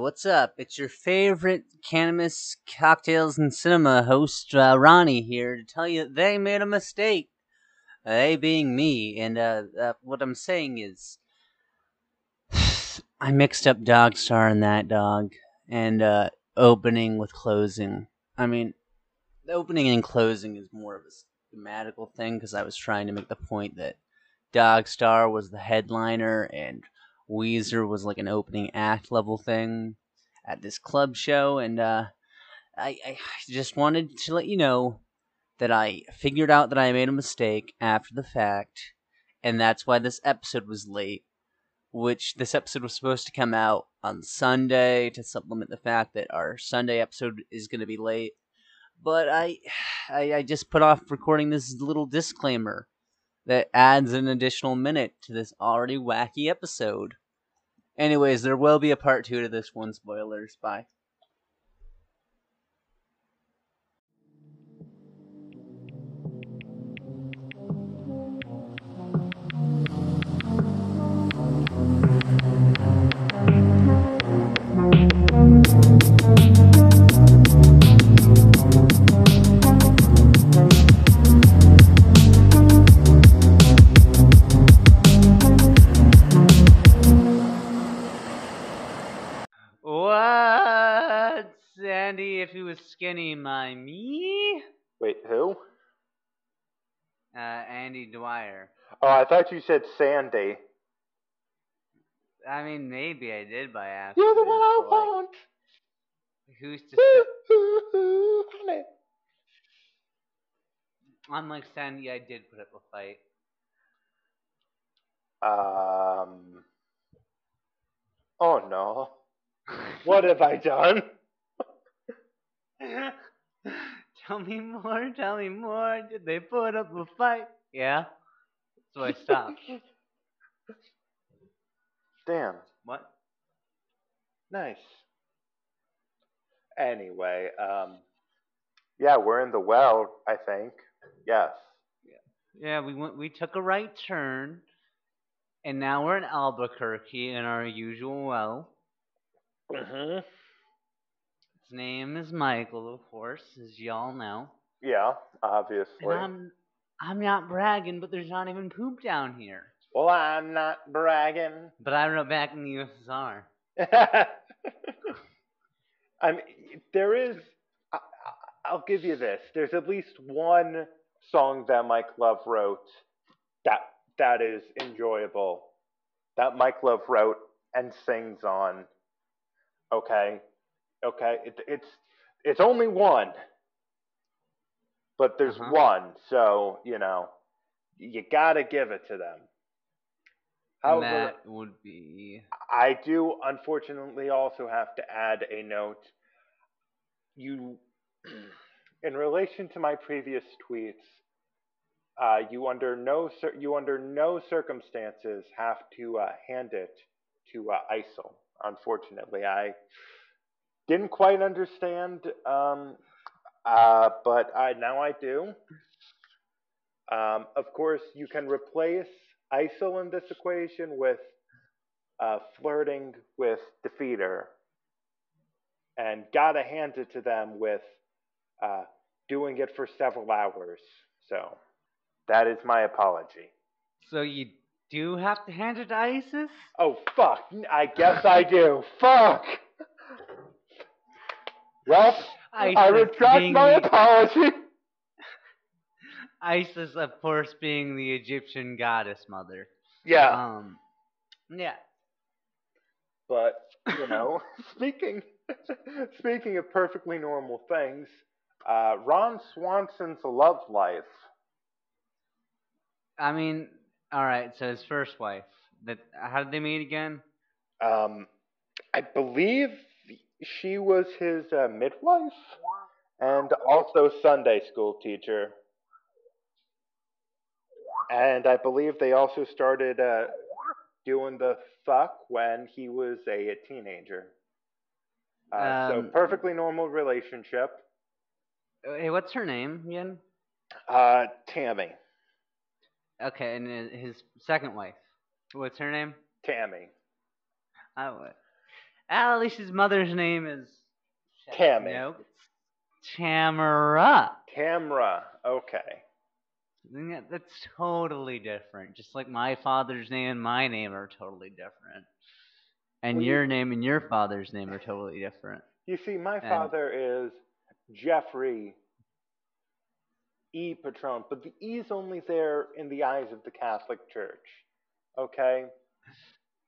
what's up? It's your favorite cannabis cocktails and cinema host, uh, Ronnie, here to tell you that they made a mistake. Uh, they being me, and uh, uh, what I'm saying is, I mixed up Dog Star and that dog, and uh, opening with closing. I mean, opening and closing is more of a schematical thing because I was trying to make the point that Dog Star was the headliner and Weezer was like an opening act level thing at this club show, and uh, I, I just wanted to let you know that I figured out that I made a mistake after the fact, and that's why this episode was late. Which this episode was supposed to come out on Sunday to supplement the fact that our Sunday episode is going to be late. But I, I, I just put off recording this little disclaimer that adds an additional minute to this already wacky episode. Anyways, there will be a part two to this one. Spoilers. Bye. Skinny, my me? Wait, who? Uh, Andy Dwyer. Oh, I thought you said Sandy. I mean, maybe I did by accident. You're the one I like, want. Who's to say? ooh, ooh, honey. Unlike Sandy, I did put up a fight. Um. Oh no. What have I done? tell me more, tell me more. Did they put up a fight? Yeah. So I stopped. Damn. what? Nice. Anyway, um. Yeah, we're in the well, I think. Yes. Yeah, we went. We took a right turn, and now we're in Albuquerque in our usual well. Mm-hmm. His name is Michael, of course, as y'all know. Yeah, obviously. And I'm, I'm not bragging, but there's not even poop down here. Well, I'm not bragging. But I wrote back in the USSR. I mean, there is. I, I'll give you this. There's at least one song that Mike Love wrote that that is enjoyable. That Mike Love wrote and sings on. Okay, okay. It, it's it's only one, but there's Uh-huh. one. So you know, you gotta give it to them. However, that would be. I do unfortunately also have to add a note. You, in relation to my previous tweets, uh, you under no you under no circumstances have to uh, hand it to uh, ISIL. Unfortunately, I didn't quite understand, um, uh, but I now I do. Um, of course, you can replace ISIL in this equation with uh, flirting with Defeater, and gotta hand it to them with uh, doing it for several hours. So that is my apology. So you do have to hand it to ISIS? Oh fuck! I guess I do. Fuck. Well, I ISIS retract being my the- apology. ISIS, of course, being the Egyptian goddess mother. Yeah, Um, yeah. but you know, speaking speaking of perfectly normal things, uh, Ron Swanson's love life. I mean, all right. So his first wife. That how did they meet again? Um, I believe she was his uh, midwife and also Sunday school teacher. And I believe they also started uh, doing the fuck when he was a, teenager. Uh, so Um, perfectly normal relationship. Uh, Hey, what's her name again? Uh, Tammy. Okay, and his- his second wife. What's her name? Tammy. Oh, what? At least his mother's name is Tammy. No, it's Tamara. Tamra. Okay. Yeah, That's totally different. Just like my father's name and my name are totally different. And Well, you- your name and your father's name are totally different. You see, my And- father is Jeffrey E. Patron, but the E's only there in the eyes of the Catholic Church. Okay?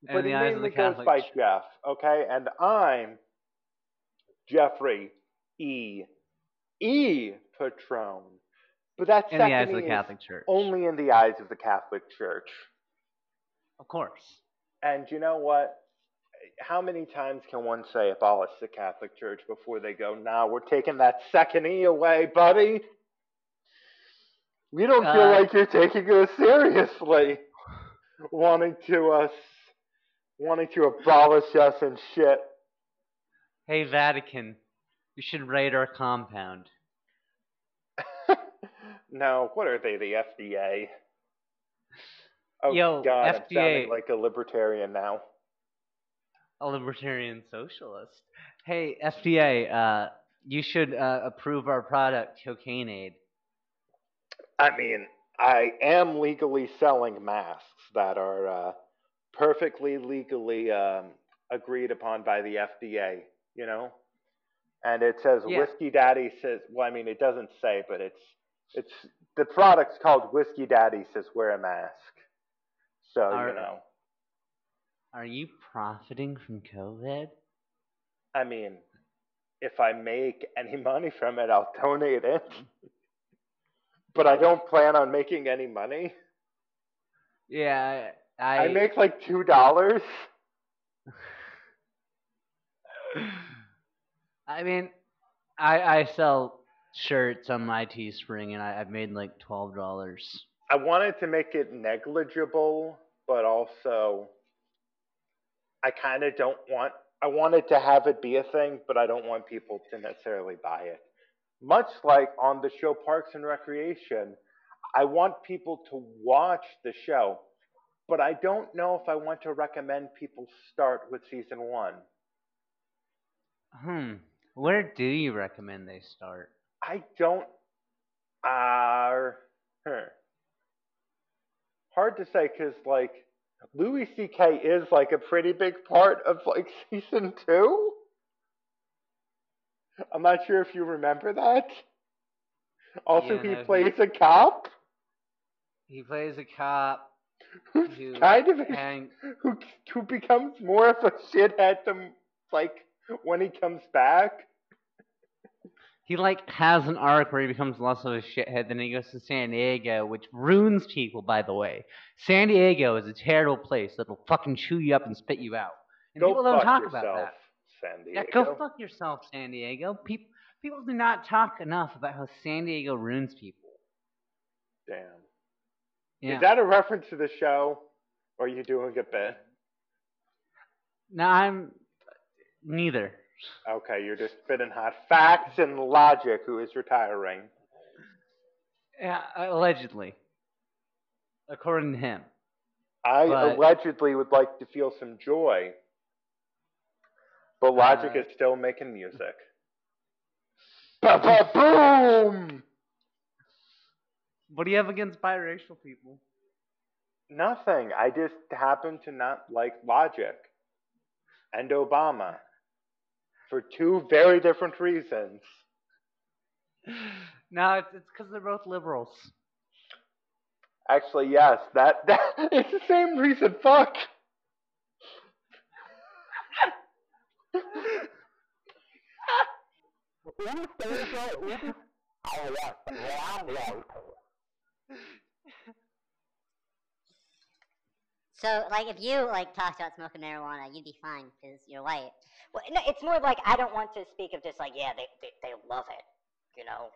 In but the he eyes of the goes Catholic by Ch- Jeff, okay? And I'm Jeffrey E. E. Patron. But that In the eyes second of the Catholic Church. only in the eyes of the Catholic Church. Of course. And you know what? How many times can one say abolish the Catholic Church before they go, nah, we're taking that second E away, buddy? We don't feel Uh, like you're taking us seriously. Wanting to us wanting to abolish us and shit. Hey, Vatican, you should raid our compound. no, what are they, the FDA? Oh Yo, god, I'm sounding like a libertarian now. A libertarian socialist. Hey, FDA, uh, you should uh, approve our product, Cocaine Aid. I mean, I am legally selling masks that are uh, perfectly legally um, agreed upon by the FDA, you know? And it says Yeah. Whiskey Daddy says, well, I mean, it doesn't say, but it's, it's, the product's called Whiskey Daddy says wear a mask. So, Are- you know, Are you profiting from COVID? I mean, if I make any money from it, I'll donate it. but I don't plan on making any money. Yeah, I. I make like two dollars. I mean, I I sell shirts on my Teespring, and I, I've made like twelve dollars. I wanted to make it negligible, but also I kind of don't want. I wanted to have it be a thing, but I don't want people to necessarily buy it. Much like on the show Parks and Recreation, I want people to watch the show, but I don't know if I want to recommend people start with season one. Hmm. Where do you recommend they start? I don't. Uh, huh. Hard to say because like Louis C.K. is like a pretty big part of like season two. I'm not sure if you remember that. Also, Yeah, he no, he- plays a cop He plays a cop who's who kind of a, hang. who who becomes more of a shithead than like when he comes back. He like has an arc where he becomes less of a shithead. Then he goes to San Diego, which ruins people. By the way, San Diego is a terrible place that'll fucking chew you up and spit you out. And Go people don't talk yourself, about that. San Yeah, Diego. go fuck yourself, San Diego. People people do not talk enough about how San Diego ruins people. Damn. Yeah. Is that a reference to the show, or are you doing a bit? no, I'm neither. Okay, you're just spitting hot facts and logic. Who is retiring? Yeah, allegedly, according to him. I But- allegedly would like to feel some joy, but Logic Uh, is still making music. Ba ba boom! What do you have against biracial people? Nothing. I just happen to not like Logic and Obama for two very different reasons. No, it's it's because they're both liberals. Actually, yes, that, that it's the same reason. Fuck. So, like, if you like talked about smoking marijuana, you'd be fine because you're white. Well, no, it's more like I don't want to speak of just like, yeah, they, they they love it, you know.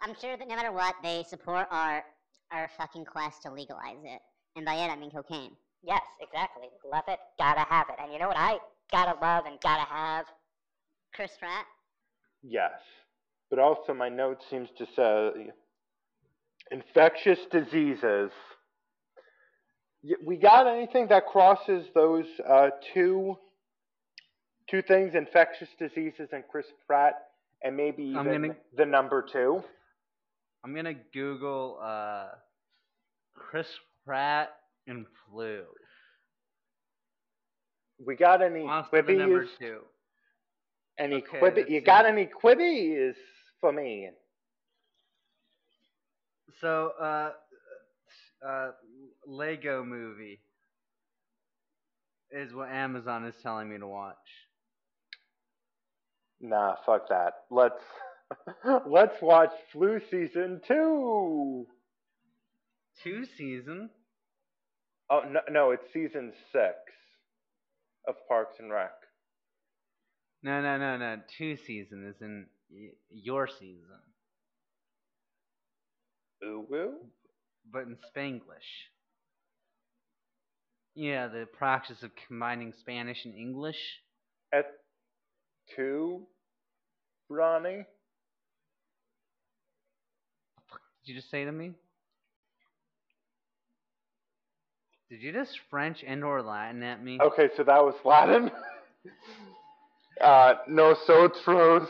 I'm sure that no matter what, they support our our fucking quest to legalize it, and by it I mean cocaine. Yes, exactly. Love it, gotta have it, and you know what I gotta love and gotta have? Chris Pratt. Yes, but also my note seems to say infectious diseases. We got anything that crosses those uh, two two things: infectious diseases and Chris Pratt, and maybe even gonna- the number two. I'm gonna Google uh, Chris Pratt and flu. We got any Monster number quibbies? two. Any Okay, quibby? You got any quibbies for me? So, uh, uh, Lego Movie is what Amazon is telling me to watch. Nah, fuck that. Let's let's watch Flu season two. Two season. Oh no, no, it's season six of Parks and Rec. No, no, no, no. Two season is in y- your season, Ooh but in Spanglish. Yeah, the practice of combining Spanish and English. At two, Ronnie. Did you just say to me? Did you just French and or Latin at me? Okay, so that was Latin. uh, nosotros,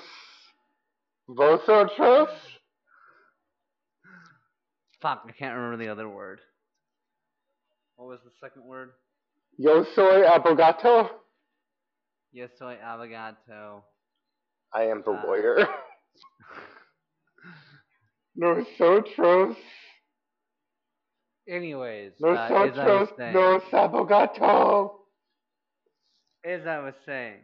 vosotros. Fuck, I can't remember the other word. What was the second word? Yo soy abogato. Yes, soy abogato. I am the Uh, lawyer. Nosotros, Anyways, uh, as I was nosotros, saying, nos abogato. as I was saying,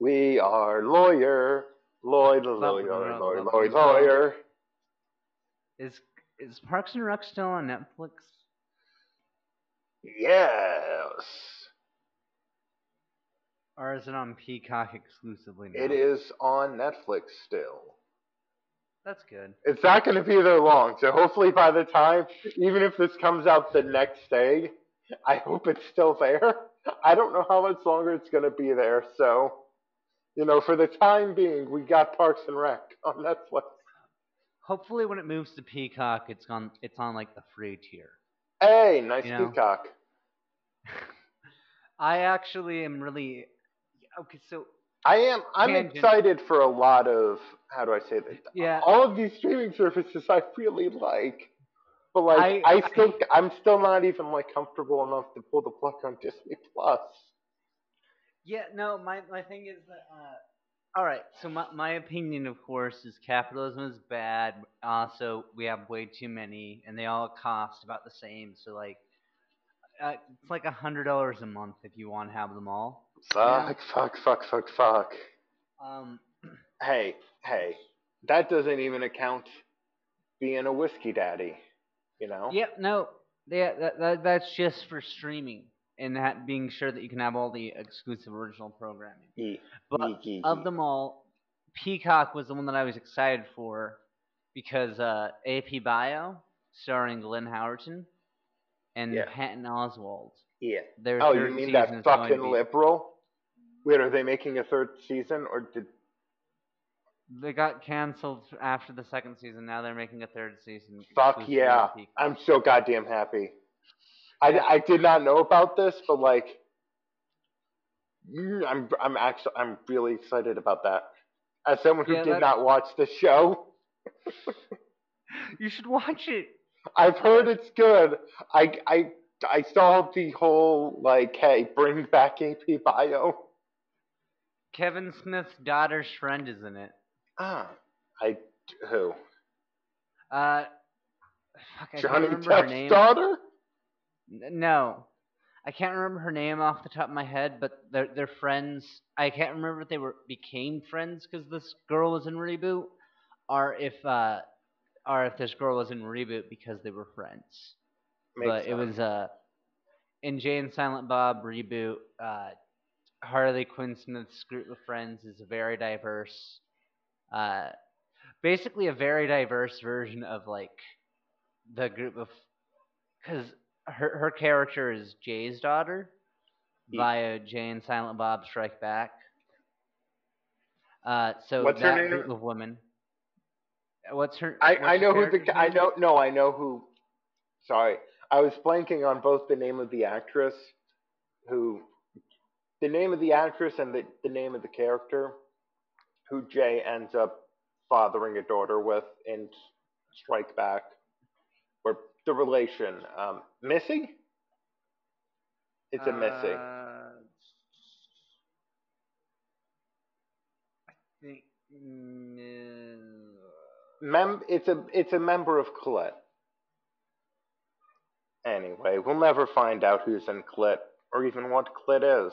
We are lawyer, Lloyd, lawyer, lawyer, lawyer, lawyer. is is Parks and Rec still on Netflix? Yes, Or is it on Peacock exclusively now? it is on Netflix still. That's good. It's not going to be there long, so hopefully by the time, even if this comes out the next day, I hope it's still there. I don't know how much longer it's going to be there, so, you know, for the time being, we got Parks and Rec on Netflix. Hopefully, when it moves to Peacock, it's on it's on like the free tier. Hey, nice You know? peacock. I actually am really okay. So I am. I'm Tangent. excited for a lot of. How do I say this? yeah, All of these streaming services I really like, but like I- I, still, I'm still not even like comfortable enough to pull the plug on Disney Plus. Yeah, no, my my thing is that. Uh, all right, so my my opinion, of course, is capitalism is bad. Also, we have way too many, and they all cost about the same. So like, uh, it's like a hundred dollars a month if you want to have them all. Fuck, fuck, fuck, fuck, fuck. Um, Hey, hey, that doesn't even account being a whiskey daddy. You know? yeah, no, yeah, that, that that's just for streaming and that being sure that you can have all the exclusive original programming. But of them all, Peacock was the one that I was excited for because uh, AP Bio, starring Glenn Howerton and Yeah. Patton Oswalt. Yeah. Their Oh, third you mean that is going to fucking be- liberal? Wait, are they making a third season or did? They got canceled after the second season. Now they're making a third season. Fuck yeah! I'm so goddamn happy. I, I did not know about this, but like, mm, I'm I'm actually I'm really excited about that. As someone who Yeah, did that- not watch the show, You should watch it. I've heard it's good. I I I saw the whole like, hey, bring back AP Bio. Kevin Smith's daughter's friend is in it. Ah, I who Uh, fuck, I Johnny Depp's daughter? No, I can't remember her name off the top of my head, but they're they're friends. I can't remember if they were became friends because this girl was in reboot, or if uh, or if this girl was in reboot because they were friends. Makes but it was uh, in Jay and Silent Bob reboot. Uh, Harley Quinn Smith's group of friends is a very diverse. Uh, basically a very diverse version of like the group of because her her character is Jay's daughter Ye- via Jay and Silent Bob Strike Back. Uh, so What's her that name? group of women. What's her? I, what's I her know who the character's I know no I know who. Sorry, I was blanking on both the name of the actress, who the name of the actress and the, the name of the character who Jay ends up fathering a daughter with in Strike Back, the relation. Um, Missy? It's a Missy. Uh, I think. mm, Mem- it's a it's a member of Clit. Anyway, we'll never find out who's in Clit or even what Clit is.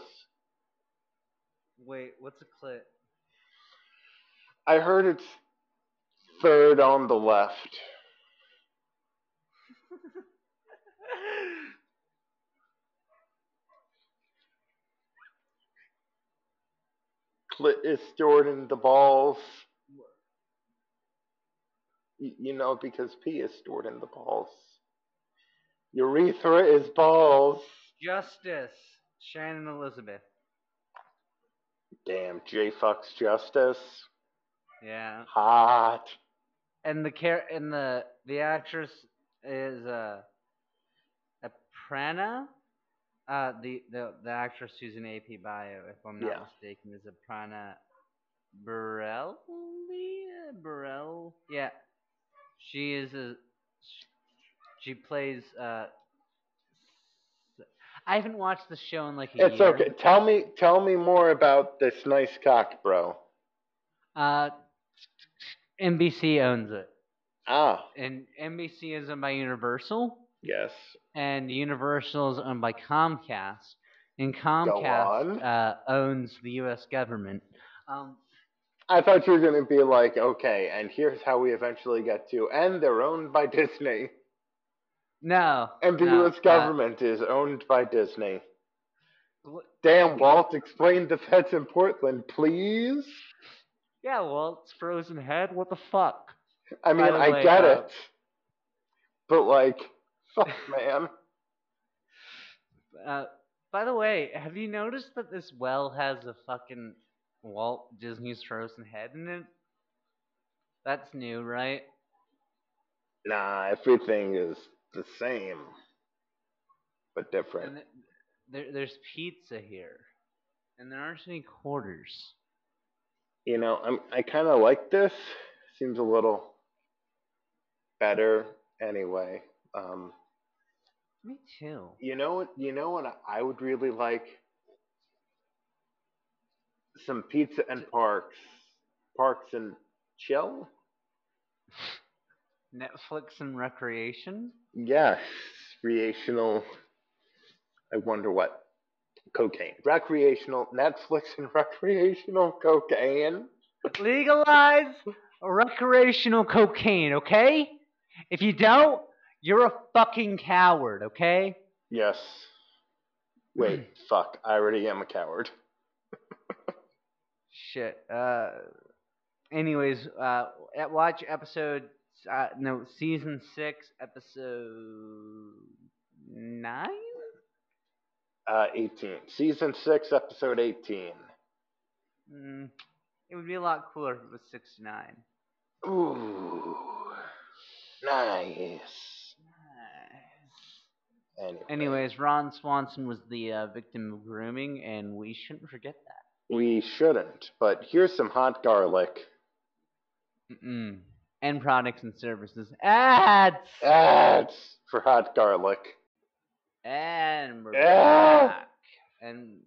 Wait, what's a clit? I heard it's third on the left. Is stored in the balls. You know, because pee is stored in the balls. Urethra is balls. Justice. Shannon Elizabeth. Damn, J fucks justice. Yeah. Hot. And the care and the the actress is uh Aparna. Uh the, the the actress who's in AP bio, if I'm not Yeah. mistaken, is Aparna Brielle. Brielle. Yeah. She is a she plays uh I haven't watched the show in like a It's year. It's okay. Tell me tell me more about this nice cock, bro. Uh NBC owns it. Ah, And NBC is owned by Universal. Yes. and Universal is owned by Comcast, and Comcast uh, owns the U.S. government. Um, I thought you were gonna be like, okay, and here's how we eventually get to, and they're owned by Disney, no, and the no, U.S. uh, government is owned by Disney. Damn, Walt, explain the feds in Portland, please. yeah, well, it's Frozen Head. What the fuck? I mean, I way, get uh, it, but like, fuck, man. Uh, by the way, have you noticed that this well has a fucking Walt Disney's Frozen Head in it? That's new, right? Nah, everything is the same, but different. And th- there, there's pizza here, and there aren't any quarters. You know, I'm I kind of like this. Seems a little better anyway. Um, Me too. you know what? You know what I would really like? Some pizza and parks, parks and chill. Netflix and recreation. Yes, recreational. I wonder what cocaine, recreational Netflix and recreational cocaine. Legalize recreational cocaine, okay? If you don't, you're a fucking coward, okay? Yes. Wait, fuck! I already am a coward. Shit. Uh. Anyways, uh, at watch episode. Uh, no, season six, episode nine. Uh, 18. Season 6, episode 18. Mm, it would be a lot cooler if it was sixty-nine. Ooh. Nice. Anyway, Anyways, Ron Swanson was the uh, victim of grooming, and we shouldn't forget that. we shouldn't, but here's some hot garlic. Mm-mm. And products and services. Ads! Ads for hot garlic. And we're Ah! back. And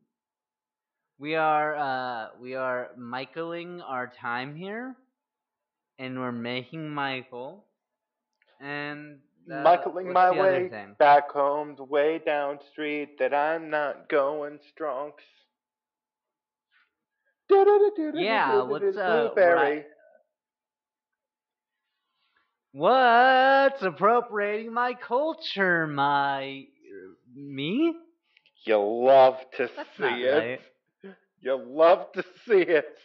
we are uh we are Michaeling our time here. And we're making Michael. And uh, Michaeling my way back home, the way down street that I'm not going strong. Yeah, what's, uh, what Blueberry. What's appropriating my culture, my me? You love to That's see it. You love to see it.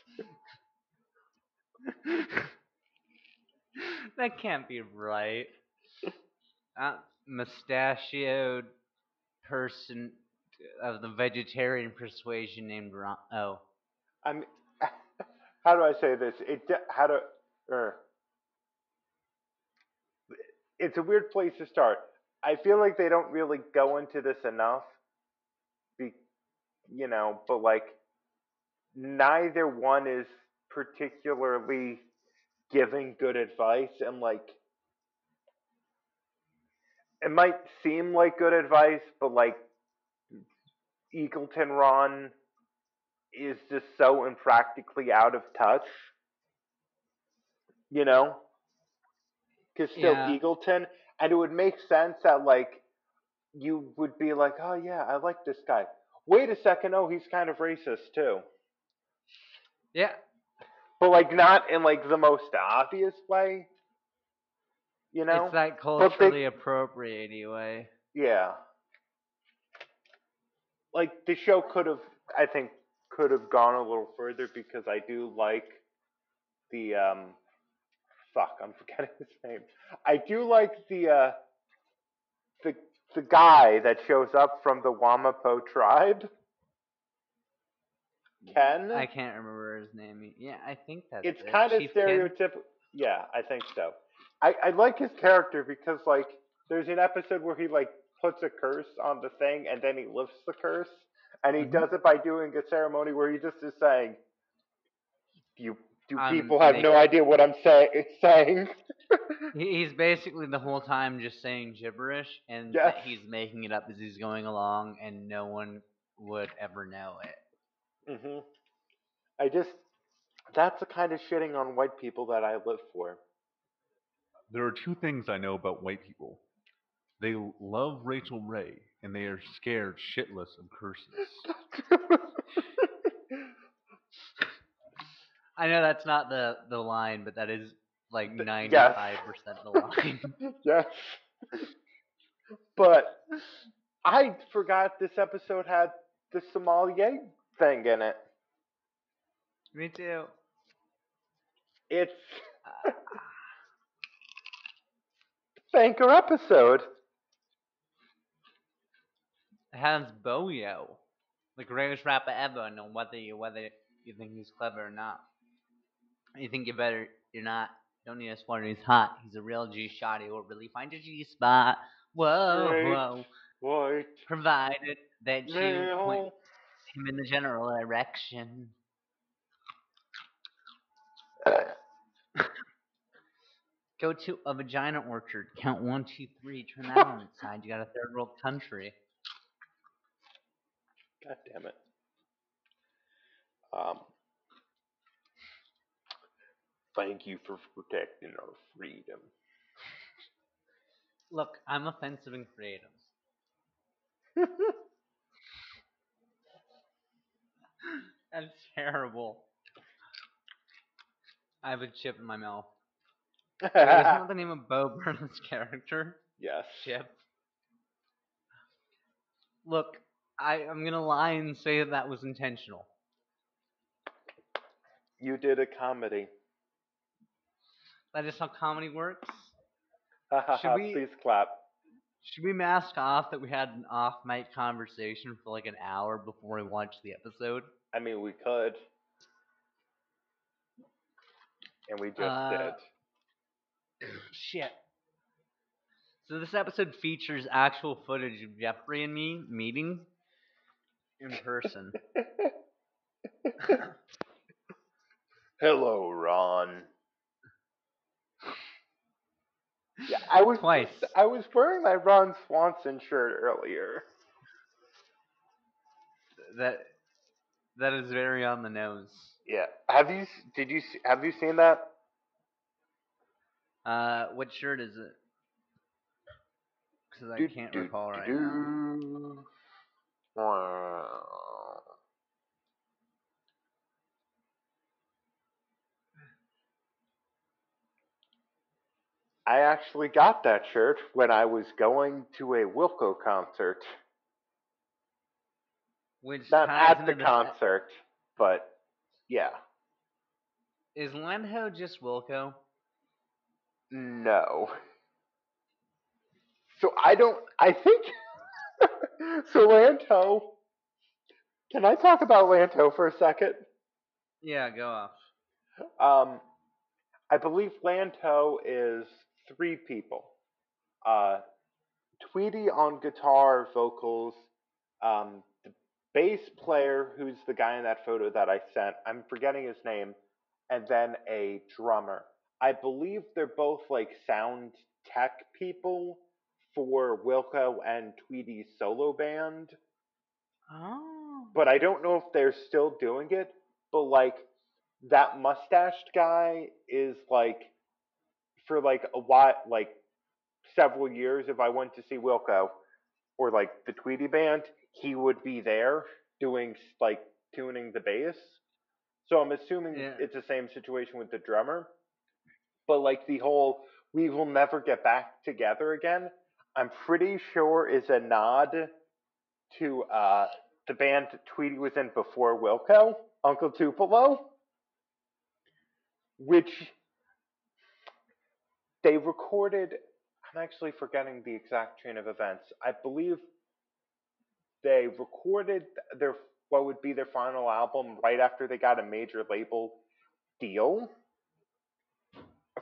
that can't be right. Uh, mustachioed person of the vegetarian persuasion named Ron. Oh, I mean, how do I say this? It how to er, it's a weird place to start. I feel like they don't really go into this enough. Be, you know, but like neither one is particularly giving good advice and like it might seem like good advice, but like Eagleton Ron is just so impractically out of touch. You know? Because still Yeah. Eagleton, and it would make sense that like you would be like, oh yeah, I like this guy. Wait a second, oh he's kind of racist too. Yeah, But like not in like the most obvious way. You know? it's that they- culturally appropriate anyway. Yeah. Like the show could have I think could have gone a little further because I do like the um fuck, I'm forgetting his name. I do like the uh the the guy that shows up from the Wamapoke tribe. Ken? I can't remember his name. Yeah, I think that's it it's it. kind of stereotypical. Yeah, I think so. I, I like his character because like there's an episode where he like puts a curse on the thing and then he lifts the curse and he Mhm. does it by doing a ceremony where he just is saying, "You do people have no idea what I'm say- saying?" He's basically the whole time just saying gibberish, and Yes. he's making it up as he's going along, and no one would ever know it. hmm I just that's the kind of shitting on white people that I live for. There are two things I know about white people. They love Rachael Ray, and they are scared shitless of curses. I know that's not the the line, but that is like ninety five percent the line. yes. But I forgot this episode had the sommelier thing in it. Me too. It's uh, thanker episode. Has Boyo, the greatest rapper ever, no whether you whether you think he's clever or not. You think you're better, you're not. Don't need a sweater, he's hot. He's a real G shot. He will really find a G spot. Whoa, whoa. Provided that you point him in the general direction. Uh, Go to a vagina orchard. Count one, two, three. Turn that on its side. You got a third world country. God damn it. Um. Thank you for protecting our freedom. Look, I'm offensive and creative. That's terrible. I have a chip in my mouth. Wait, isn't that the name of Bo Burnham's character? yes. Chip. Look, I, I'm gonna lie and say that that was intentional. You did a comedy. That is how comedy works. Should we- Please clap. Should we mask off that we had an off mic conversation for like an hour before we watched the episode? I mean, we could. And we just Uh, did. Shit. So this episode features actual footage of Jeffrey and me meeting in person. Hello, Ron. Yeah, I was Twice. I was wearing my Ron Swanson shirt earlier. that that is very on the nose. Yeah. Have you? Did you? Have you seen that? Uh, what shirt is it? Because I Do, can't do, recall do, right now. Wow. I actually got that shirt when I was going to a Wilco concert. Which Not at the concert, but yeah. Is Land Ho just Wilco? No. So I don't. I think. so Land Ho. Can I talk about Land Ho for a second? Yeah, go off. Um, I believe Land Ho is three people. Uh, Tweedy on guitar, vocals, um, the bass player who's the guy in that photo that I sent. I'm forgetting his name, and then a drummer. I believe they're both like sound tech people for Wilco and Tweedy's solo band, Oh. but I don't know if they're still doing it. But like that mustached guy is like for like a while, like several years. If I went to see Wilco or like the Tweedy band, he would be there doing like tuning the bass. So I'm assuming Yeah. it's the same situation with the drummer. But like the whole we will never get back together again, I'm pretty sure is a nod to uh, the band Tweedy was in before Wilco, Uncle Tupelo, which they recorded. I'm actually forgetting the exact chain of events. I believe they recorded their what would be their final album right after they got a major label deal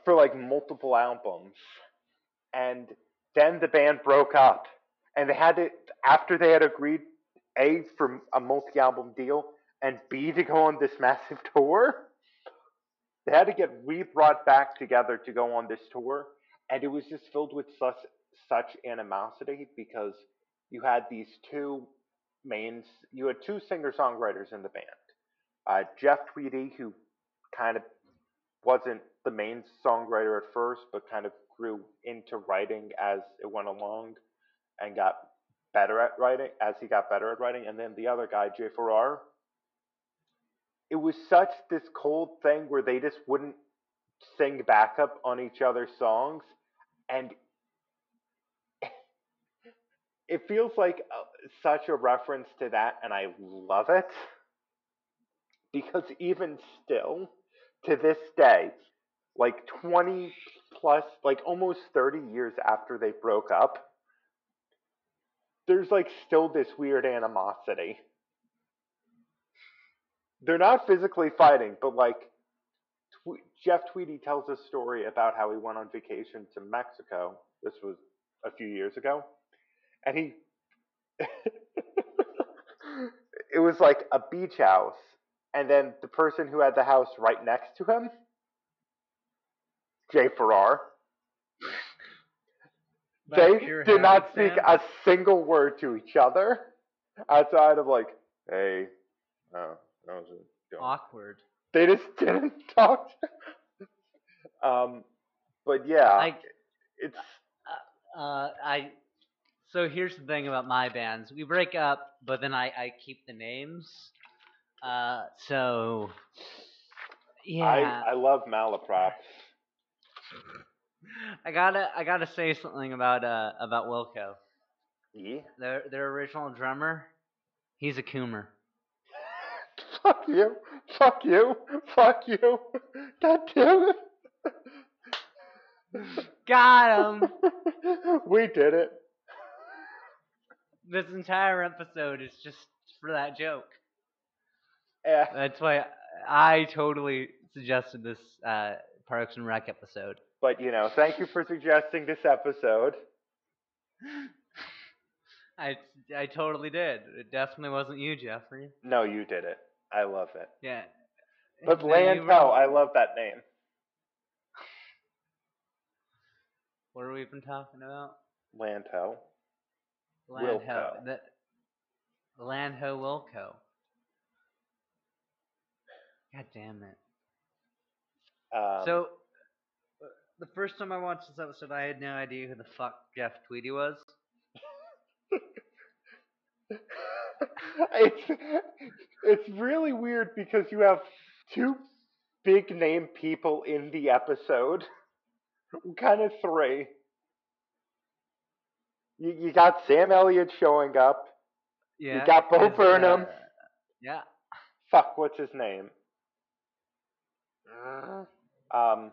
for like multiple albums. And then the band broke up. And they had to after they had agreed A for a multi album deal and B to go on this massive tour. They had to get re brought back together to go on this tour. And it was just filled with such such animosity because you had these two main you had two singer songwriters in the band. Uh, Jeff Tweedy, who kind of wasn't the main songwriter at first, but kind of grew into writing as it went along and got better at writing as he got better at writing. And then the other guy, Jay Farrar. It was such this cold thing where they just wouldn't sing backup on each other's songs. And it feels like uh, such a reference to that, and I love it. Because even still, to this day, like 20 plus, like almost 30 years after they broke up, there's like still this weird animosity. They're not physically fighting, but like Tw- Jeff Tweedy tells a story about how he went on vacation to Mexico. This was a few years ago. And he, it was like a beach house. And then the person who had the house right next to him, Jay Farrar, they did not speak a single word to each other outside of like, hey, oh, how's it going? awkward. They just didn't talk. um, but yeah, Like it's uh, I. So here's the thing about my bands: we break up, but then I I keep the names. Uh, so yeah, I I love malaprops. I gotta I gotta say something about uh about Wilco. Yeah. Their their original drummer, he's a coomer. Fuck you. Fuck you. Fuck you. God damn Got him. we did it. this entire episode is just for that joke. Yeah. That's why I totally suggested this uh, Parks and Rec episode. But you know, thank you for suggesting this episode. I I totally did. It definitely wasn't you, Jeffrey. No, you did it. I love it. Yeah. But were- I love that name. What are we even talking about? Land Ho. Landho. Wilco. The, Land Ho Wilco. God damn it. Um, so, uh, the first time I watched this episode, I had no idea who the fuck Jeff Tweedy was. it's it's really weird because you have two big name people in the episode. kind of three. You, you got Sam Elliott showing up. Yeah. You got Bo Burnham. uh, yeah. Fuck, what's his name? Um,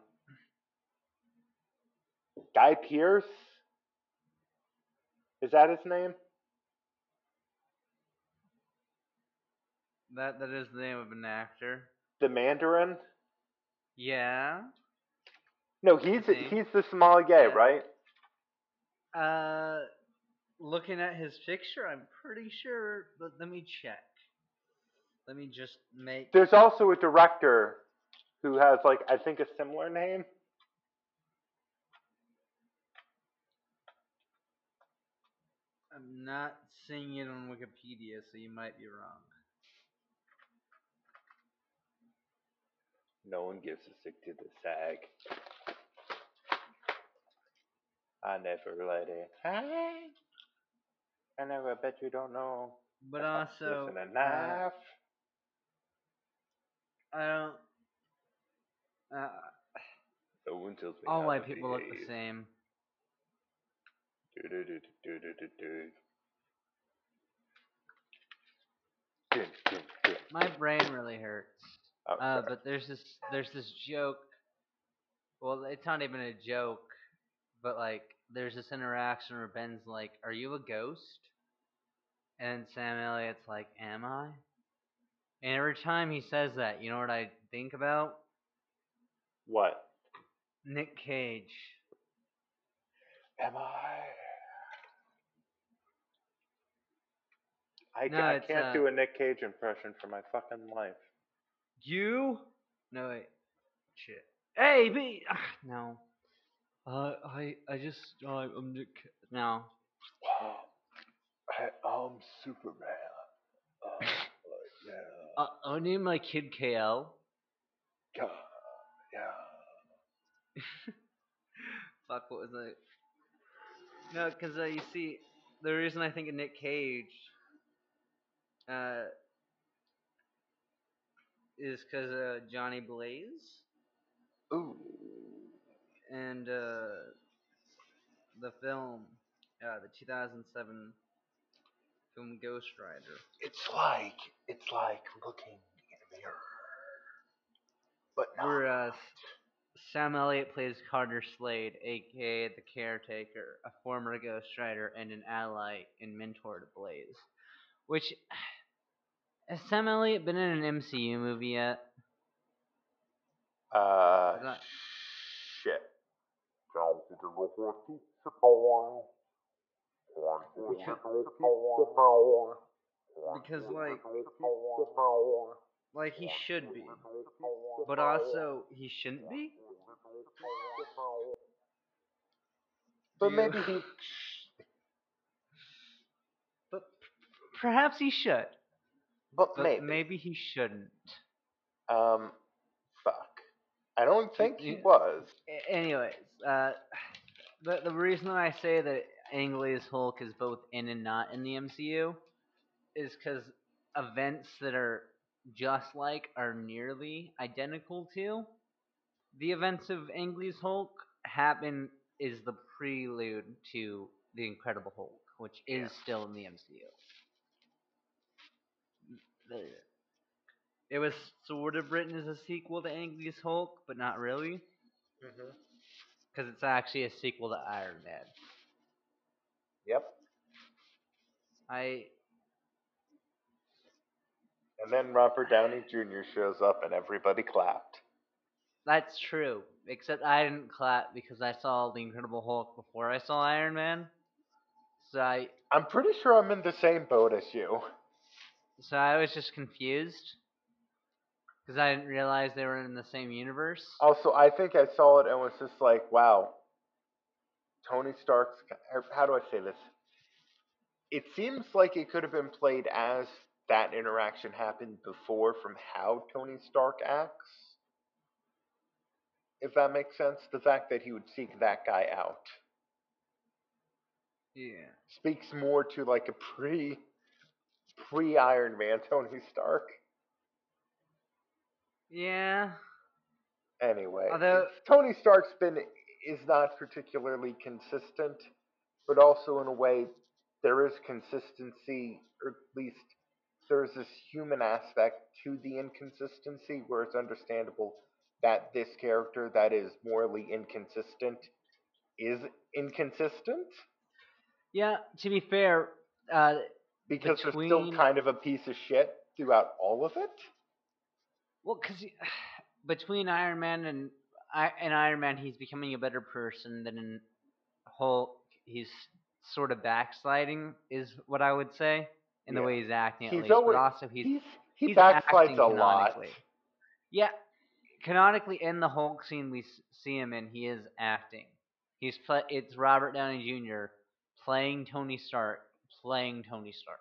Guy Pearce. Is that his name? That that is the name of an actor. The Mandarin? Yeah. No, he's he's the sommelier, Yeah. right? Uh, looking at his picture, I'm pretty sure. But let me check. Let me just make. There's also a director who has like I think a similar name. I'm not seeing it on Wikipedia, so you might be wrong. No one gives a sick to the sag. I never let it hang. I never bet you don't know. But also, Listen uh, enough. I don't. Uh, no one tells me all white people look the same. My brain really hurts. Oh, Uh, but there's this there's this joke. Well, it's not even a joke, but like there's this interaction where Ben's like, "Are you a ghost?" And Sam Elliott's like, "Am I?" And every time he says that, you know what I think about? What? Nick Cage. Am I? I, No, I it's, can't uh, do a Nick Cage impression for my fucking life. You? No wait. Shit. Hey, B. Ah, no. Uh, I I just uh, I'm Nick. No. I, I'm Superman. Uh, yeah. Uh, I'll name my kid Kal-El. God. Fuck, what was I? No, because uh, you see, the reason I think of Nick Cage uh, is because uh, Johnny Blaze Ooh. and uh, the film, uh, the 2007 film Ghost Rider. It's like it's like looking in a mirror. But not. Where uh, Sam Elliott plays Carter Slade, aka the Caretaker, a former Ghost Rider and an ally and mentor to Blaze. Which has Sam Elliott been in an MCU movie yet? Uh, that- shit. Because like, like he should be, but also he shouldn't be. But you- maybe he. But perhaps he should. But, But maybe. maybe he shouldn't. Um, fuck. I don't think he was. A- anyways, uh, the the reason that I say that Ang Lee's Hulk is both in and not in the MCU is because events that are just like are nearly identical to the events of Ang Lee's Hulk happen is the prelude to the Incredible Hulk, which is Yeah. still in the MCU. It was sort of written as a sequel to Ang Lee's Hulk, but not really Mm-hmm. because it's actually a sequel to Iron Man. Yep. I And then Robert Downey Jr. shows up and everybody clapped. That's true, except I didn't clap because I saw the Incredible Hulk before I saw Iron Man. So I I'm pretty sure I'm in the same boat as you. so I was just confused because I didn't realize they were in the same universe. Also, I think I saw it and was just like, wow. Tony Stark's. Er, how do I say this? It seems like it could have been played as that interaction happened before from how Tony Stark acts. If that makes sense. The fact that he would seek that guy out Yeah. speaks more to like a pre pre Iron Man Tony Stark. Yeah. Anyway, Although- Tony Stark's been is not particularly consistent, but also in a way there is consistency, or at least there's this human aspect to the inconsistency where it's understandable that this character that is morally inconsistent is inconsistent Yeah. To be fair, uh, because they're still kind of a piece of shit throughout all of it. well, because between Iron Man and and Iron Man, he's becoming a better person. Than in Hulk, he's sort of backsliding is what I would say in the way he's acting at He's least, always- but also he's He's, he he's backslides a lot. Yeah, canonically in the Hulk scene we see him in, he is acting. He's pla it's Robert Downey Jr. playing Tony Stark, playing Tony Stark,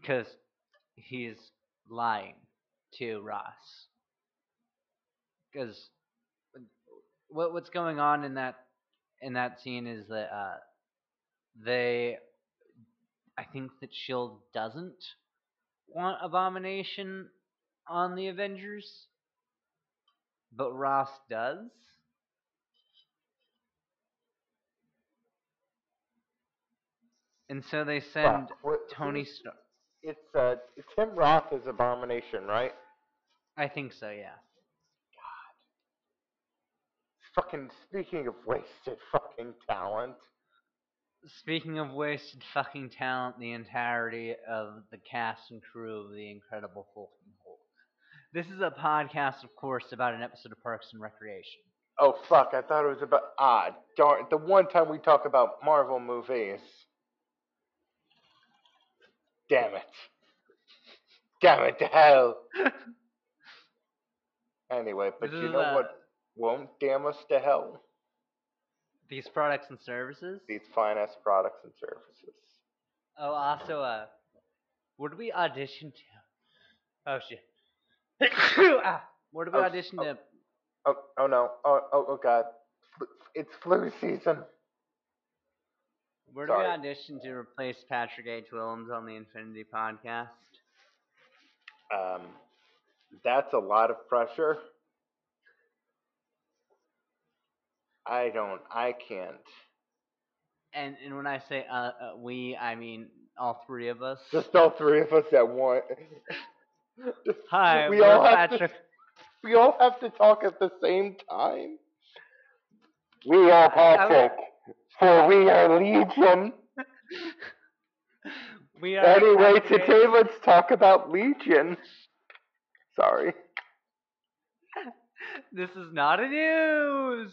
because he's lying to Ross. Because what what's going on in that in that scene is that uh, they, I think that Shield doesn't want Abomination on the Avengers, but Ross does. And so they send what- Tony Stark. It's uh, Tim Roth is Abomination, right? I think so, yeah. God. Fucking speaking of wasted fucking talent. Speaking of wasted fucking talent, the entirety of the cast and crew of The Incredible Hulk. This is a podcast, of course, about an episode of Parks and Recreation. Oh fuck! I thought it was about ah darn the one time we talk about Marvel movies. Damn it! Damn it to hell! Anyway, but This you know uh, what won't damn us to hell? These products and services. These finest products and services. Oh, also, uh, did we audition to? Oh shit. ah, what we Oh, audition oh. to? Oh oh no! Oh oh, oh god! It's flu season. Where sorry. we audition to replace Patrick H. Willems on the Infinity Podcast? Um, that's a lot of pressure. I don't. I can't. And and when I say uh, uh we, I mean all three of us. Just all three of us at once. Hi, we all have Patrick. to. We all have to talk at the same time. We are Patrick, for we are Legion. we are Anyway, Patrick today let's talk about Legion. Sorry. this is not a news.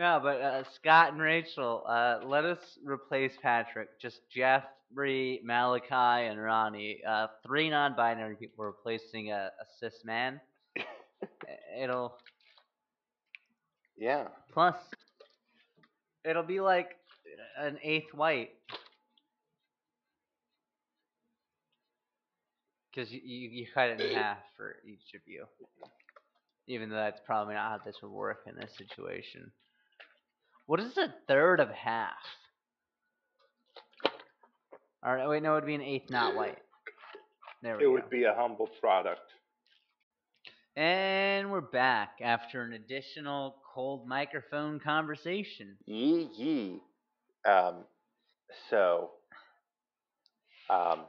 No, but uh, Scott and Rachel, uh, let us replace Patrick. Just Jeffrey, Malachi, and Ronnie. Uh, three non-binary people replacing a, a cis man. It'll Yeah. plus. It'll be like an eighth white. Because you, you, you cut it in half for each of you. Even though that's probably not how this would work in this situation. What is a third of half? Alright, wait, no, it would be an eighth not white. There we It go. would be a humble product. And we're back after an additional cold microphone conversation. Yee yee. Um, so, um,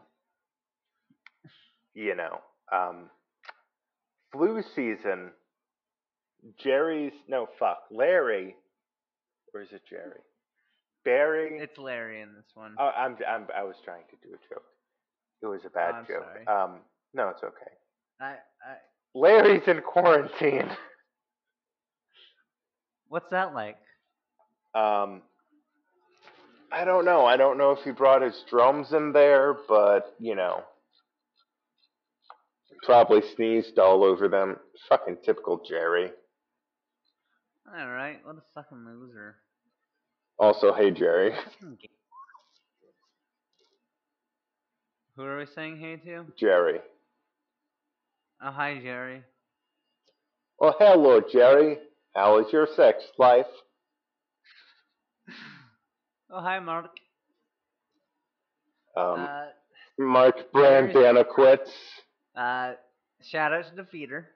you know, um, flu season. Jerry's no fuck Larry, or is it Jerry? Barry. It's Larry in this one. Oh, I'm, I'm I was trying to do a joke. It was a bad I'm joke. sorry. Um, no, it's okay. I, I, Larry's in quarantine. what's that like? Um, I don't know. I don't know if he brought his drums in there, but you know, probably sneezed all over them. Fucking typical Jerry. Alright, what a fucking loser. Also, hey Jerry. Who are we saying hey to? Jerry. Oh, hi, Jerry. Well, hello, Jerry. How is your sex life? Oh, hi, Mark. Um, uh, Mark Brandana quits. uh, shout out to Defeater.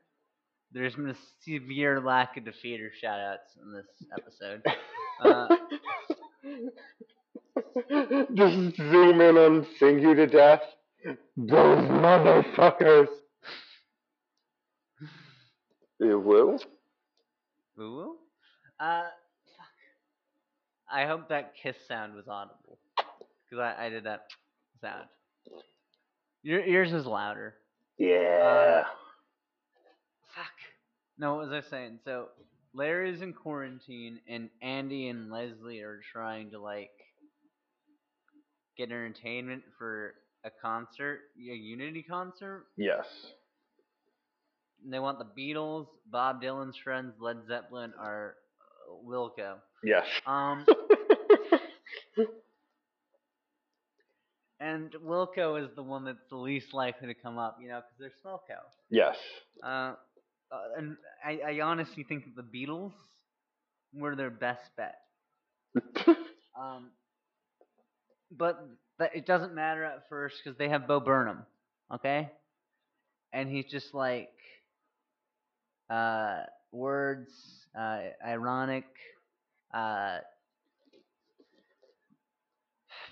There's been a severe lack of Defeater shout outs in this episode. Uh, Just zoom in on Sing You to Death. Those motherfuckers. You will? Woo woo? Uh, fuck. I hope that kiss sound was audible. Because I, I did that sound. Your, yours was louder. Yeah. Fuck. No, what was I saying? So, Larry's in quarantine, and Andy and Leslie are trying to like get entertainment for a concert, a Unity concert. Yes. And they want the Beatles, Bob Dylan's friends, Led Zeppelin, or uh, Wilco. Yes. Um, and Wilco is the one that's the least likely to come up, you know, because they're Smoko. yes. Uh, uh, and I, I honestly think that the Beatles were their best bet. Um, but it doesn't matter at first because they have Bo Burnham, okay? And he's just like uh, words, uh, ironic, uh,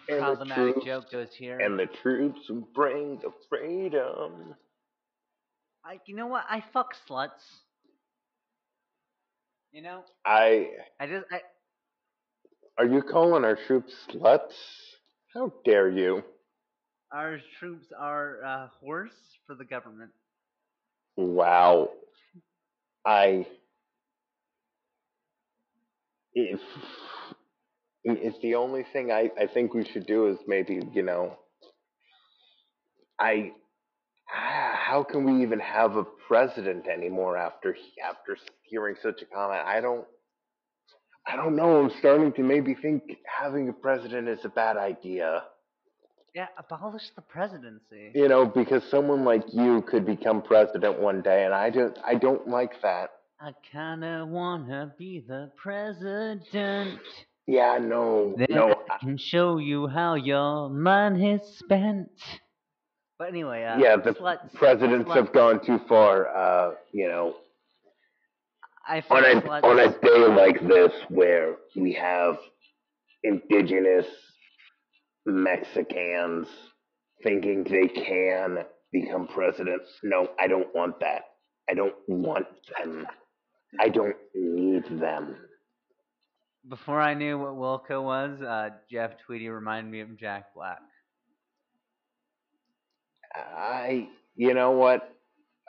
And problematic troops- joke goes here. and the troops who bring the freedom. I, you know what? I fuck sluts. You know, I I just I, are you calling our troops sluts? How dare you? our troops are uh, horse for the government. Wow. I if if the only thing I, I think we should do is maybe, you know, I how can we even have a president anymore after after hearing such a comment? I don't I don't know. I'm starting to maybe think having a president is a bad idea. Yeah, abolish the presidency. You know, because someone like you could become president one day, and I just I don't like that. I kinda wanna be the president. Yeah, no, Then no. I can show you how your money is spent. But anyway, uh, yeah, the sluts, presidents sluts. have gone too far. Uh, you know, I on a sluts. on a day like this where we have indigenous Mexicans thinking they can become president. No, I don't want that. I don't want them. I don't need them. Before I knew what Wilco was, uh, Jeff Tweedy reminded me of Jack Black. I, you know what?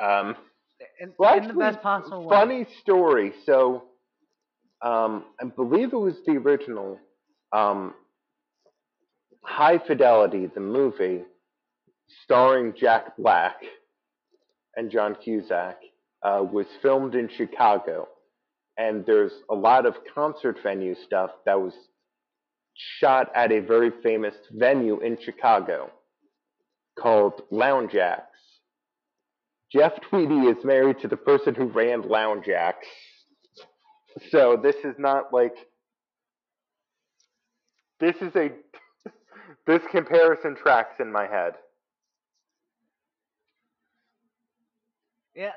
Um, In, in the best possible way. funny story. So, um, I believe it was the original um, High Fidelity, the movie, starring Jack Black and John Cusack, uh, was filmed in Chicago, and there's a lot of concert venue stuff that was shot at a very famous venue in Chicago called Lounge Ax. Jeff Tweedy is married to the person who ran Lounge Ax. So this is not like this is a this comparison tracks in my head. Yeah,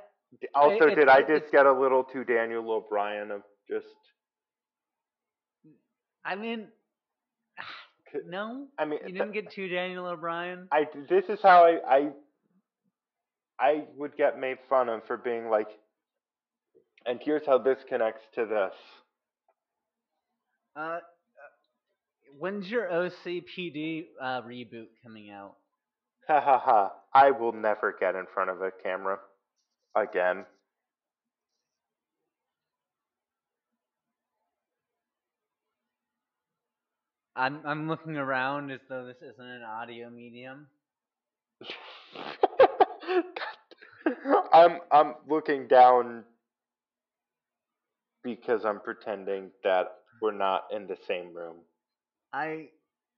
Also, It- did it's- I just get a little too Daniel O'Brien of just I mean, no, I mean you didn't get too Daniel O'Brien. I this is how I I I would get made fun of for being like and here's how this connects to this. Uh, uh, when's your OCPD uh, reboot coming out? Ha ha ha. I will never get in front of a camera again. I'm I'm looking around as though this isn't an audio medium. I'm I'm looking down because I'm pretending that we're not in the same room. I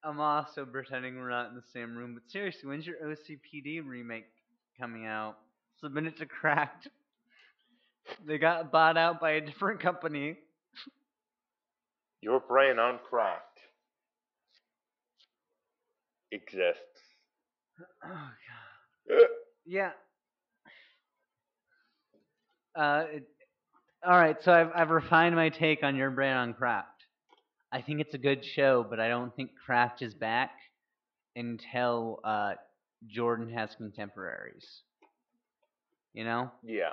am also pretending we're not in the same room. But seriously, when's your OCPD remake coming out? Submit it to Cracked. They got bought out by a different company. Your brain on Cracked exists. Oh god. Yeah. Uh, it, all right. So I've I've refined my take on your brain on Cracked. I think it's a good show, but I don't think Cracked is back until uh, Jordan has contemporaries. You know, yeah.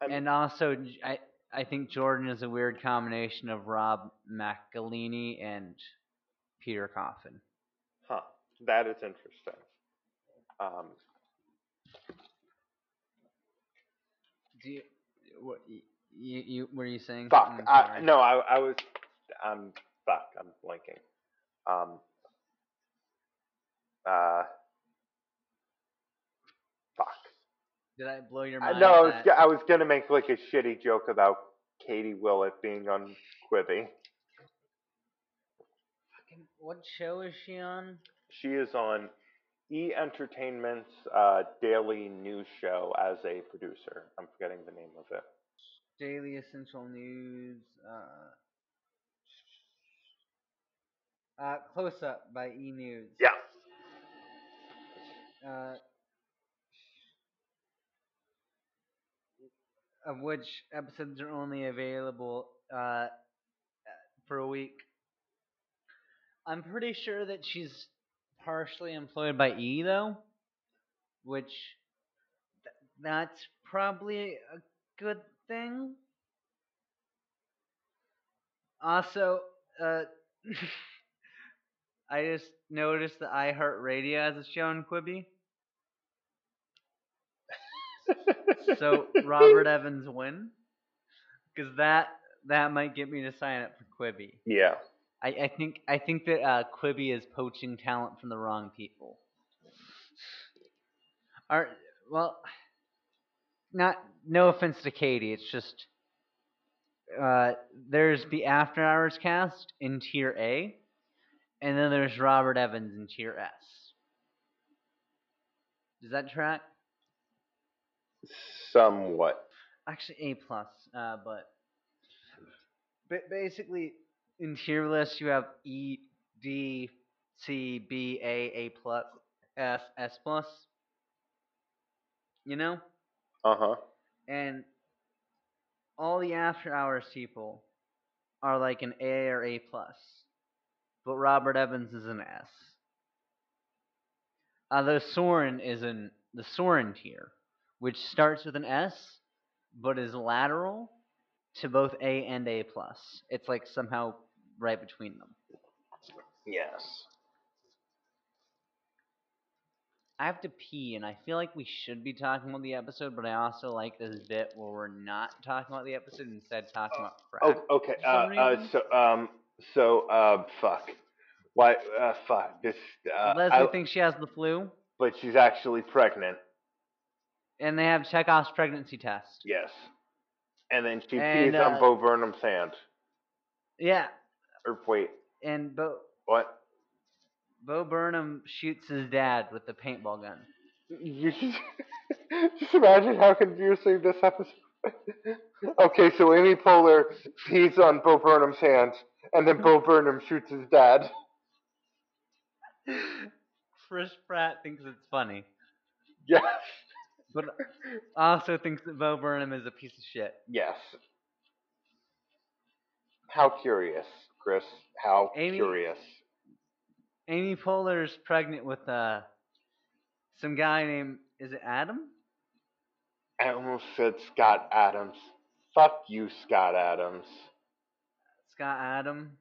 I mean- and also I I think Jordan is a weird combination of Rob McElhenney and Peter Coffin. Huh. That is interesting. Um, Do you, what, You, you were you saying? Fuck. I, no, I, I was. I'm fuck. I'm blanking. Um. Uh. Fuck. Did I blow your I, mind? no, I was. I was gonna make like a shitty joke about Katie Willert being on Quibi. What show is she on? She is on E Entertainment's uh, daily news show as a producer. I'm forgetting the name of it. Daily Essential News. Uh, uh, Close Up by E News. Yeah. Uh, of which episodes are only available uh, for a week. I'm pretty sure that she's partially employed by E though, which th- that's probably a good thing. Also, uh, I just noticed that iHeartRadio has a show on Quibi. so Robert Evans win, because that that might get me to sign up for Quibi. Yeah. I, I think I think that uh, Quibi is poaching talent from the wrong people. Are well, not no offense to Katie. It's just uh, there's the After Hours cast in Tier A, and then there's Robert Evans in Tier S. Does that track? Somewhat. actually A plus, uh, but ba- basically in tier list you have E, D, C, B, A, A plus, S, S plus. You know, Uh huh. and all the after hours people are like an A or A plus, but Robert Evans is an S. Although Soren is in the Soren tier, which starts with an S, but is lateral to both A and A plus. It's like somehow right between them. Yes. I have to pee, and I feel like we should be talking about the episode, but I also like this bit where we're not talking about the episode, instead talking about crap. Oh, okay. for Uh, uh, so, um, so, uh, fuck. Why, uh, fuck. This, uh, Leslie I- thinks she has the flu, but she's actually pregnant. and they have Chekhov's pregnancy test. Yes. And then she And, pees on uh, Bo Burnham's hand. Yeah, Or wait, and Bo what? Bo Burnham shoots his dad with the paintball gun. You just, just imagine how confusing this episode. okay, so Amy Poehler pees on Bo Burnham's hand, and then Bo Burnham shoots his dad. Chris Pratt thinks it's funny, Yes. but also thinks that Bo Burnham is a piece of shit. Yes. How curious, Chris. How Amy- curious. Amy Poehler's pregnant with uh some guy named is it Adam? I almost said Scott Adams. Fuck you, Scott Adams. Scott Adam.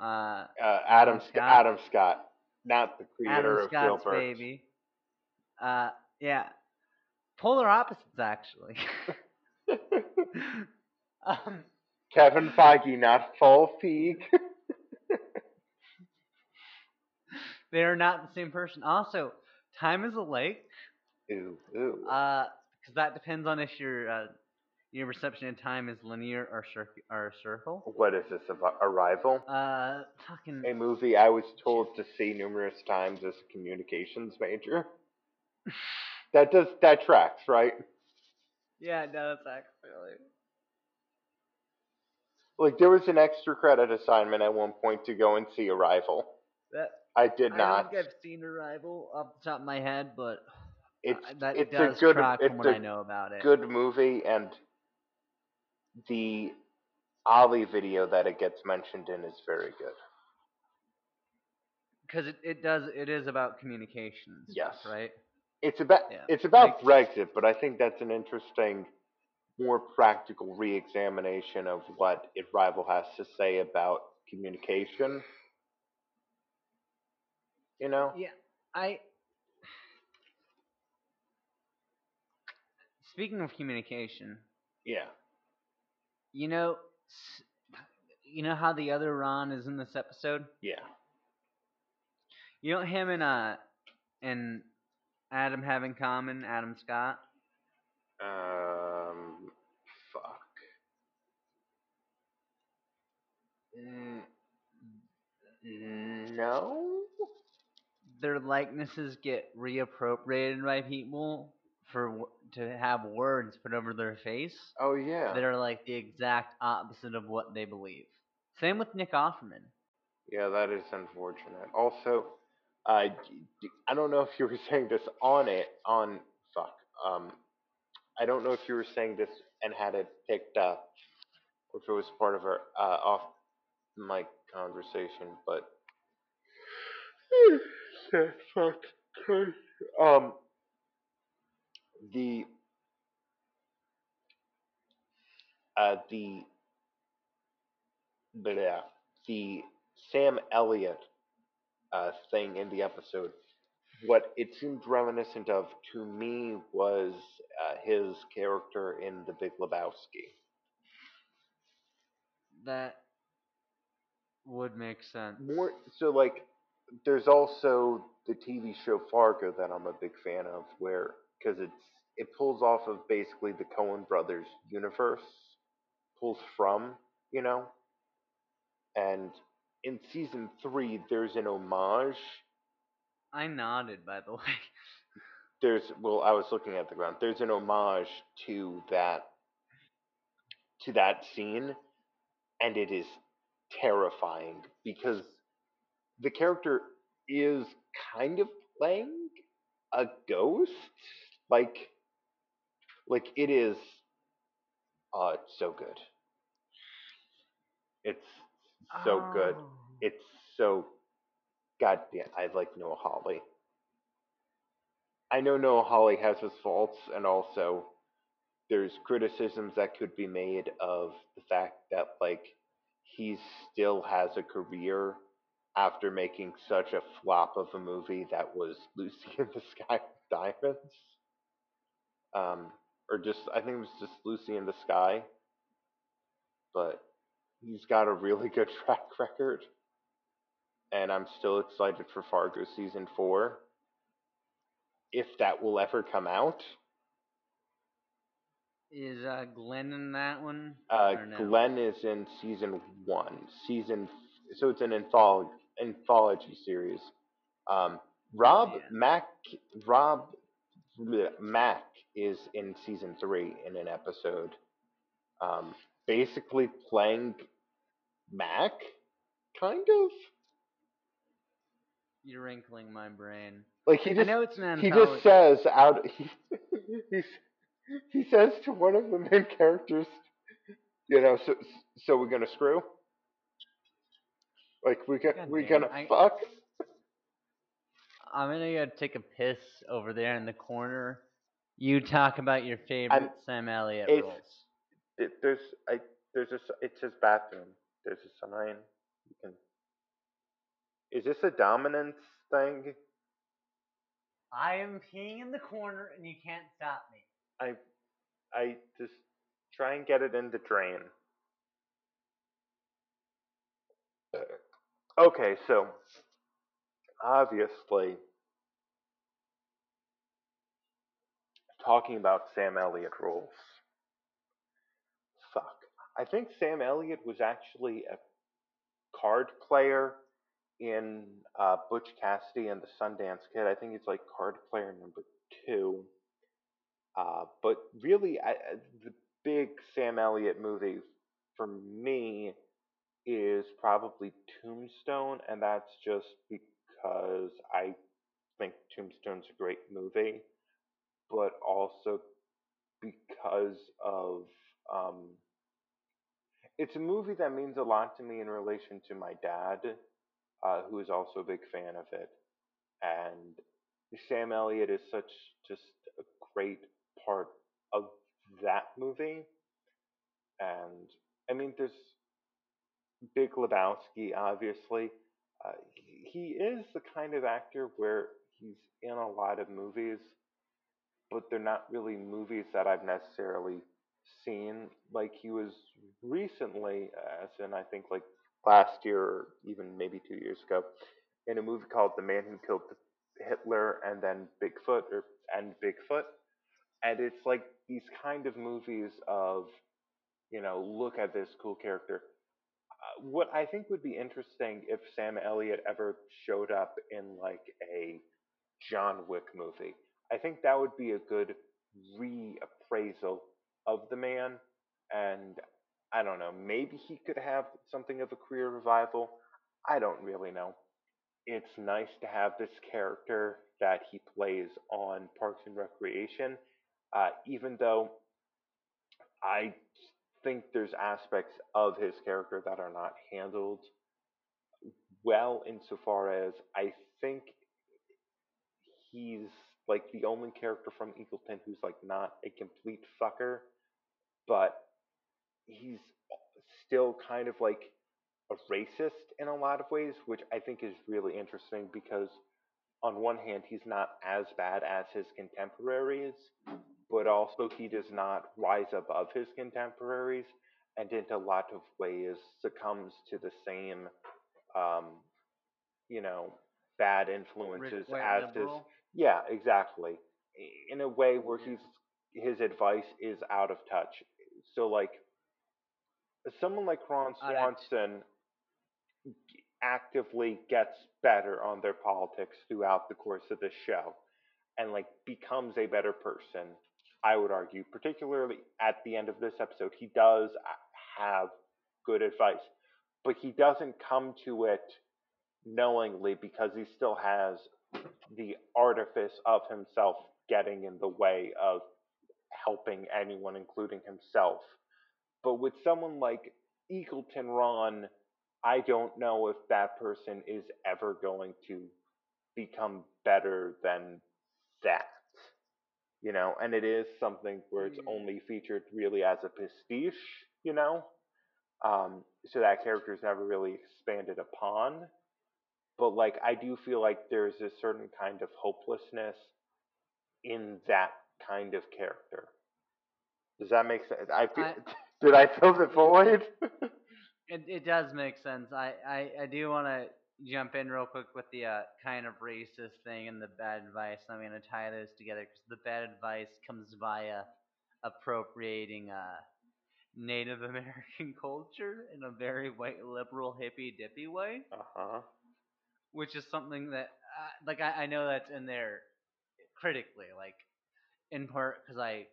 Uh Uh, Adam Scott. Scott? Adam Scott, not the creator Adam of Scott's Gilbert. baby. Uh yeah. Polar opposites actually. um Kevin Feige, not Paul Feig. they are not the same person. Also, time is a lake. Ooh, ooh. Uh, because that depends on if your uh, your perception of time is linear or circ- or circle. what is this? Av- Arrival? Uh, fucking A movie I was told to see numerous times as a communications major. that does that tracks, right? yeah, it does actually. Like there was an extra credit assignment at one point to go and see Arrival. That I did I not. don't think I've seen Arrival off the top of my head, but It's that it's does a good it's from what a I know about it. good movie and the Ollie video that it gets mentioned in is very good. because it, it does it is about communication. and stuff, Yes. right. It's about Yeah, it's about like- Brexit, but I think that's an interesting, more practical re-examination of what Arrival has to say about communication. You know? Yeah, I. Speaking of communication, Yeah. You know, you know how the other Ron is in this episode. Yeah. You know him and uh and Adam have in common. Adam Scott. Um. Fuck. Mm, no. Their likenesses get reappropriated by people for to have words put over their face Oh yeah. that are like the exact opposite of what they believe. Same with Nick Offerman. Yeah, that is unfortunate. Also, uh, d- d- I don't know if you were saying this on it on fuck. Um, I don't know if you were saying this and had it picked up, or if it was part of our uh, off mic conversation, but fuck. Um, the uh the blah, the Sam Elliott uh, thing in the episode, what it seemed reminiscent of to me was uh, his character in The Big Lebowski. That would make sense. More so, like there's also the TV show Fargo that I'm a big fan of, where because it's it pulls off of basically the Coen Brothers universe, pulls from you know, and in season three there's an homage I nodded, by the way. there's well i was looking at the ground there's an homage to that to that scene and it is terrifying because the character is kind of playing a ghost. Like like it is uh it's so good. It's so good. Oh. it's so goddamn i like noah hawley i know noah hawley has his faults and also there's criticisms that could be made of the fact that like he still has a career after making such a flop of a movie that was Lucy in the Sky with Diamonds. Um, or just I think it was just Lucy in the Sky. But he's got a really good track record. And I'm still excited for Fargo season four. If that will ever come out. Is uh, Glenn in that one? Uh, no? Glenn is in season one. Season so it's an anthology anthology series. Um, Rob Yeah. Mack Rob bleh, Mack is in season three in an episode, um, basically playing Mac, kind of You're wrinkling my brain. like he just, I know it's an anthology. he just says out he he's, he says to one of the main characters, you know, so so we're gonna screw, like we got God we damn, gonna I- fuck. I'm gonna go take a piss over there in the corner. You talk about your favorite Sam Elliott it's- roles. It, there's I there's a it's his bathroom. There's a sign. You can. Is this a dominance thing? I am peeing in the corner and you can't stop me. I I just try and get it in the drain. Okay, so obviously talking about Sam Elliott roles. Fuck. I think Sam Elliott was actually a card player in uh, Butch Cassidy and the Sundance Kid. I think he's like card player number two. Uh, but really, I, I- the big Sam Elliott movie for me is probably Tombstone, and that's just because I think Tombstone's a great movie, but also because of um, it's a movie that means a lot to me in relation to my dad, uh, who is also a big fan of it, and Sam Elliott is such just a great part of that movie, and I mean, there's Big Lebowski, obviously. Uh, he- is the kind of actor where he's in a lot of movies, but they're not really movies that I've necessarily seen. Like he was recently, as in I think like last year or even maybe two years ago, in a movie called The Man Who Killed Hitler and then Bigfoot or and Bigfoot. And it's like these kind of movies of, you know, look at this cool character. Uh, what I think would be interesting if Sam Elliott ever showed up in like a John Wick movie. I think that would be a good reappraisal of the man and I don't know, maybe he could have something of a career revival. I don't really know. It's nice to have this character that he plays on Parks and Recreation, uh, even though I think there's aspects of his character that are not handled well, insofar as I think he's like the only character from Eagleton who's like not a complete fucker, but he's still kind of like a racist in a lot of ways, which I think is really interesting because on one hand he's not as bad as his contemporaries, but also he does not rise above his contemporaries and in a lot of ways succumbs to the same um, you know, bad influences as his yeah, exactly. In a way where he's his advice is out of touch. So like someone like Ron I'd have to- Swanson actively gets better on their politics throughout the course of the show and like becomes a better person. I would argue, particularly at the end of this episode, he does have good advice, but he doesn't come to it knowingly because he still has the artifice of himself getting in the way of helping anyone, including himself. But with someone like Eagleton Ron, I don't know if that person is ever going to become better than that. You know, and it is something where it's Mm. only featured really as a pastiche, you know? Um, so that character is never really expanded upon. But like I do feel like there's a certain kind of hopelessness in that kind of character. Does that make sense? I feel, I- did I fill the void? It it does make sense. I I, I do want to jump in real quick with the uh, kind of racist thing and the bad advice. I'm going to tie those together because the bad advice comes via appropriating uh, Native American culture in a very white liberal hippy dippy way, uh huh. which is something that uh, like I, I know that's in there critically, like in part because I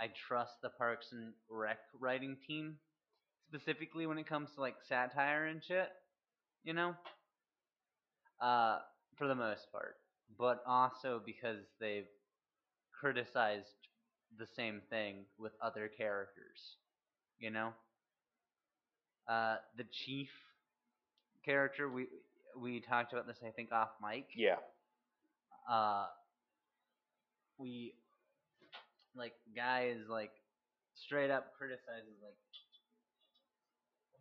I trust the Parks and Rec writing team specifically when it comes to like satire and shit, you know? Uh, for the most part. But also because they've criticized the same thing with other characters, you know? Uh, the chief character, we we talked about this I think off mic. Yeah. Uh, we like guy is like straight up criticizes like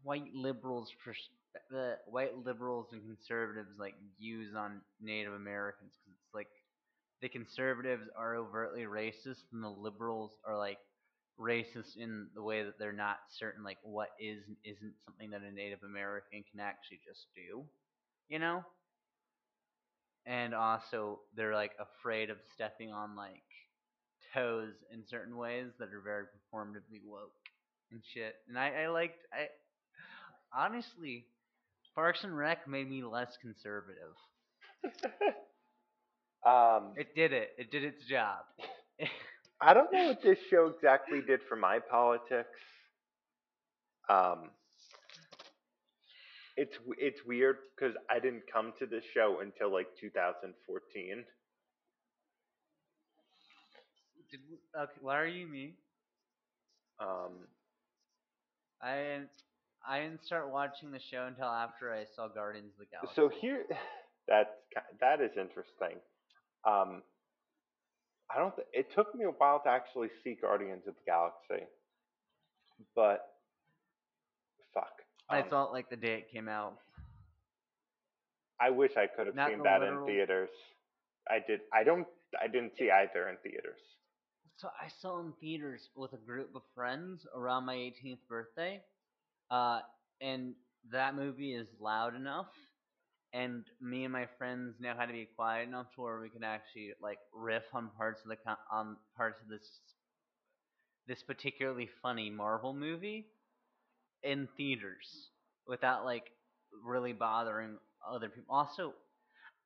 white liberals pers- the white liberals and conservatives like views on Native Americans because it's like the conservatives are overtly racist and the liberals are like racist in the way that they're not certain like what is and isn't something that a Native American can actually just do, you know? And also they're like afraid of stepping on like toes in certain ways that are very performatively woke and shit. And I, I liked I honestly Parks and Rec made me less conservative. um, It did it. It did its job. I don't know what this show exactly did for my politics. Um, it's it's weird because I didn't come to this show until like 2014. Did okay, why are you me? Um, I I didn't start watching the show until after I saw Guardians of the Galaxy. so here, that's that is interesting. Um, I don't. Th- it took me a while to actually see Guardians of the Galaxy, but fuck. I um, saw it like the day it came out. I wish I could have Not seen that literal- in theaters. I did. I don't. I didn't see either in theaters. So I saw in theaters with a group of friends around my 18th birthday, uh, and that movie is loud enough, and me and my friends know how to be quiet enough to where we can actually like riff on parts of the on parts of this this particularly funny Marvel movie in theaters without like really bothering other people. Also,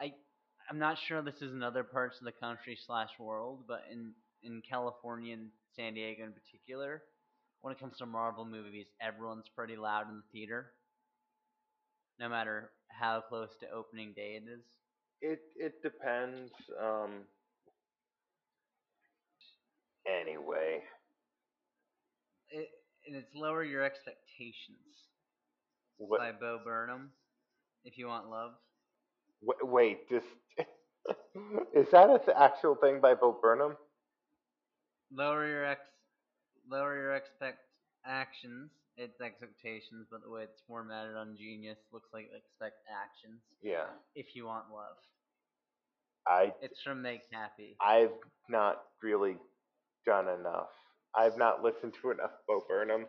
I I'm not sure this is in other parts of the country slash world, but in in California and San Diego in particular, when it comes to Marvel movies, everyone's pretty loud in the theater, no matter how close to opening day it is. It it depends. Um. Anyway, It, and it's lower your expectations what? by Bo Burnham. If you want love, w- wait, this is that an actual thing by Bo Burnham? lower your ex, lower your expect actions. It's expectations, but the way it's formatted on Genius looks like expect actions. Yeah, If you want love, I it's from Make Happy. I've not really done enough. I've not listened to enough Bo Burnham,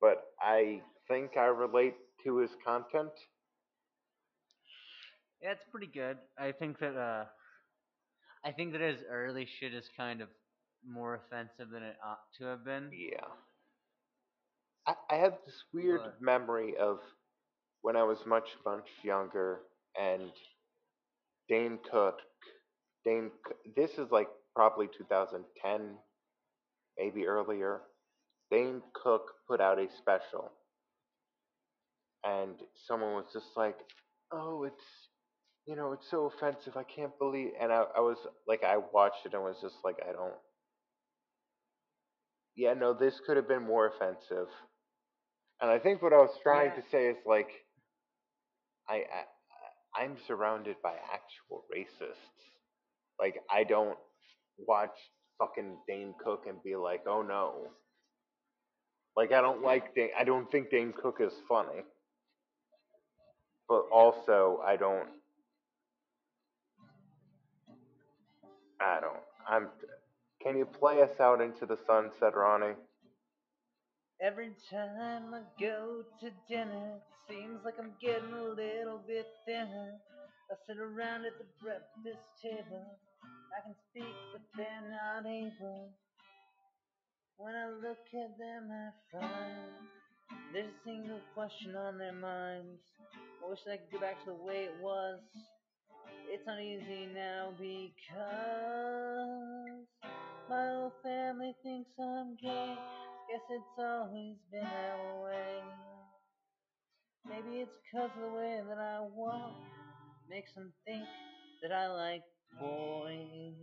but I think I relate to his content. Yeah, it's pretty good. I think that uh, I think that his early shit is kind of more offensive than it ought to have been. Yeah. I, I have this weird But- memory of when I was much, much younger and Dane Cook, Dane, this is like probably 2010, maybe earlier. Dane Cook put out a special and someone was just like, oh, it's, you know, it's so offensive. I can't believe, and I, I was like, I watched it and was just like, I don't, yeah, no, this could have been more offensive. And I think what I was trying Yeah. to say is like, I, I I'm surrounded by actual racists. Like I don't watch fucking Dane Cook and be like, oh no. Like I don't like Dane. I don't think Dane Cook is funny. But also I don't. I don't. I'm. Can you play us out into the sunset, Ronnie? Every time I go to dinner, it seems like I'm getting a little bit thinner. I sit around at the breakfast table, I can speak, but they're not able. When I look at them, I find there's a single question on their minds. I wish I could go back to the way it was. It's not easy now because my whole family thinks I'm gay. Guess it's always been that way. Maybe it's 'cause of the way that I walk makes them think that I like boys.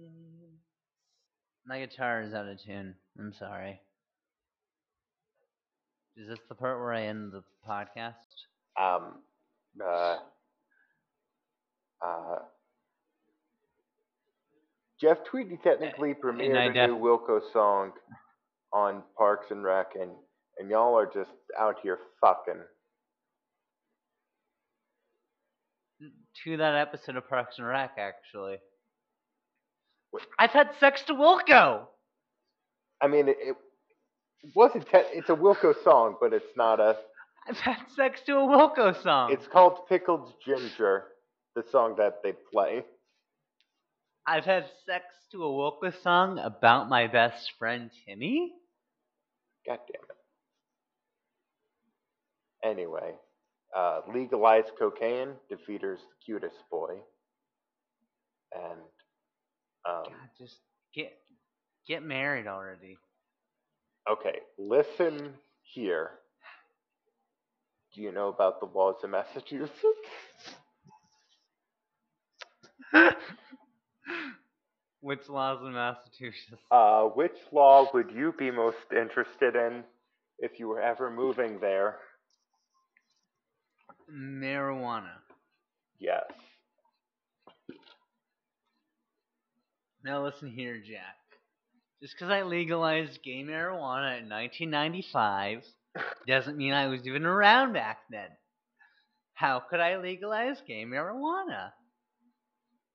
My guitar is out of tune. I'm sorry. Is this the part where I end the podcast? Um. Uh. Uh. Jeff Tweedy technically eh, eh, premiered a new Wilco song on Parks and Rec, and and y'all are just out here fucking. To that episode of Parks and Rec, actually. Wait. I've had sex to Wilco! I mean, it, it wasn't. Te- it's a Wilco song, but it's not a. I've had sex to a Wilco song. It's called Pickled Ginger, the song that they play. I've had sex to a Wilco song about my best friend Timmy? God damn it. Anyway, uh, legalize cocaine, defeaters the cutest boy, and um, God, just get get married already. okay, listen here. Do you know about the laws of Massachusetts? Which laws in Massachusetts? Uh, which law would you be most interested in if you were ever moving there? Marijuana. Yes. Now listen here, Jack. Just because I legalized gay marijuana in 1995 doesn't mean I was even around back then. How could I legalize gay marijuana?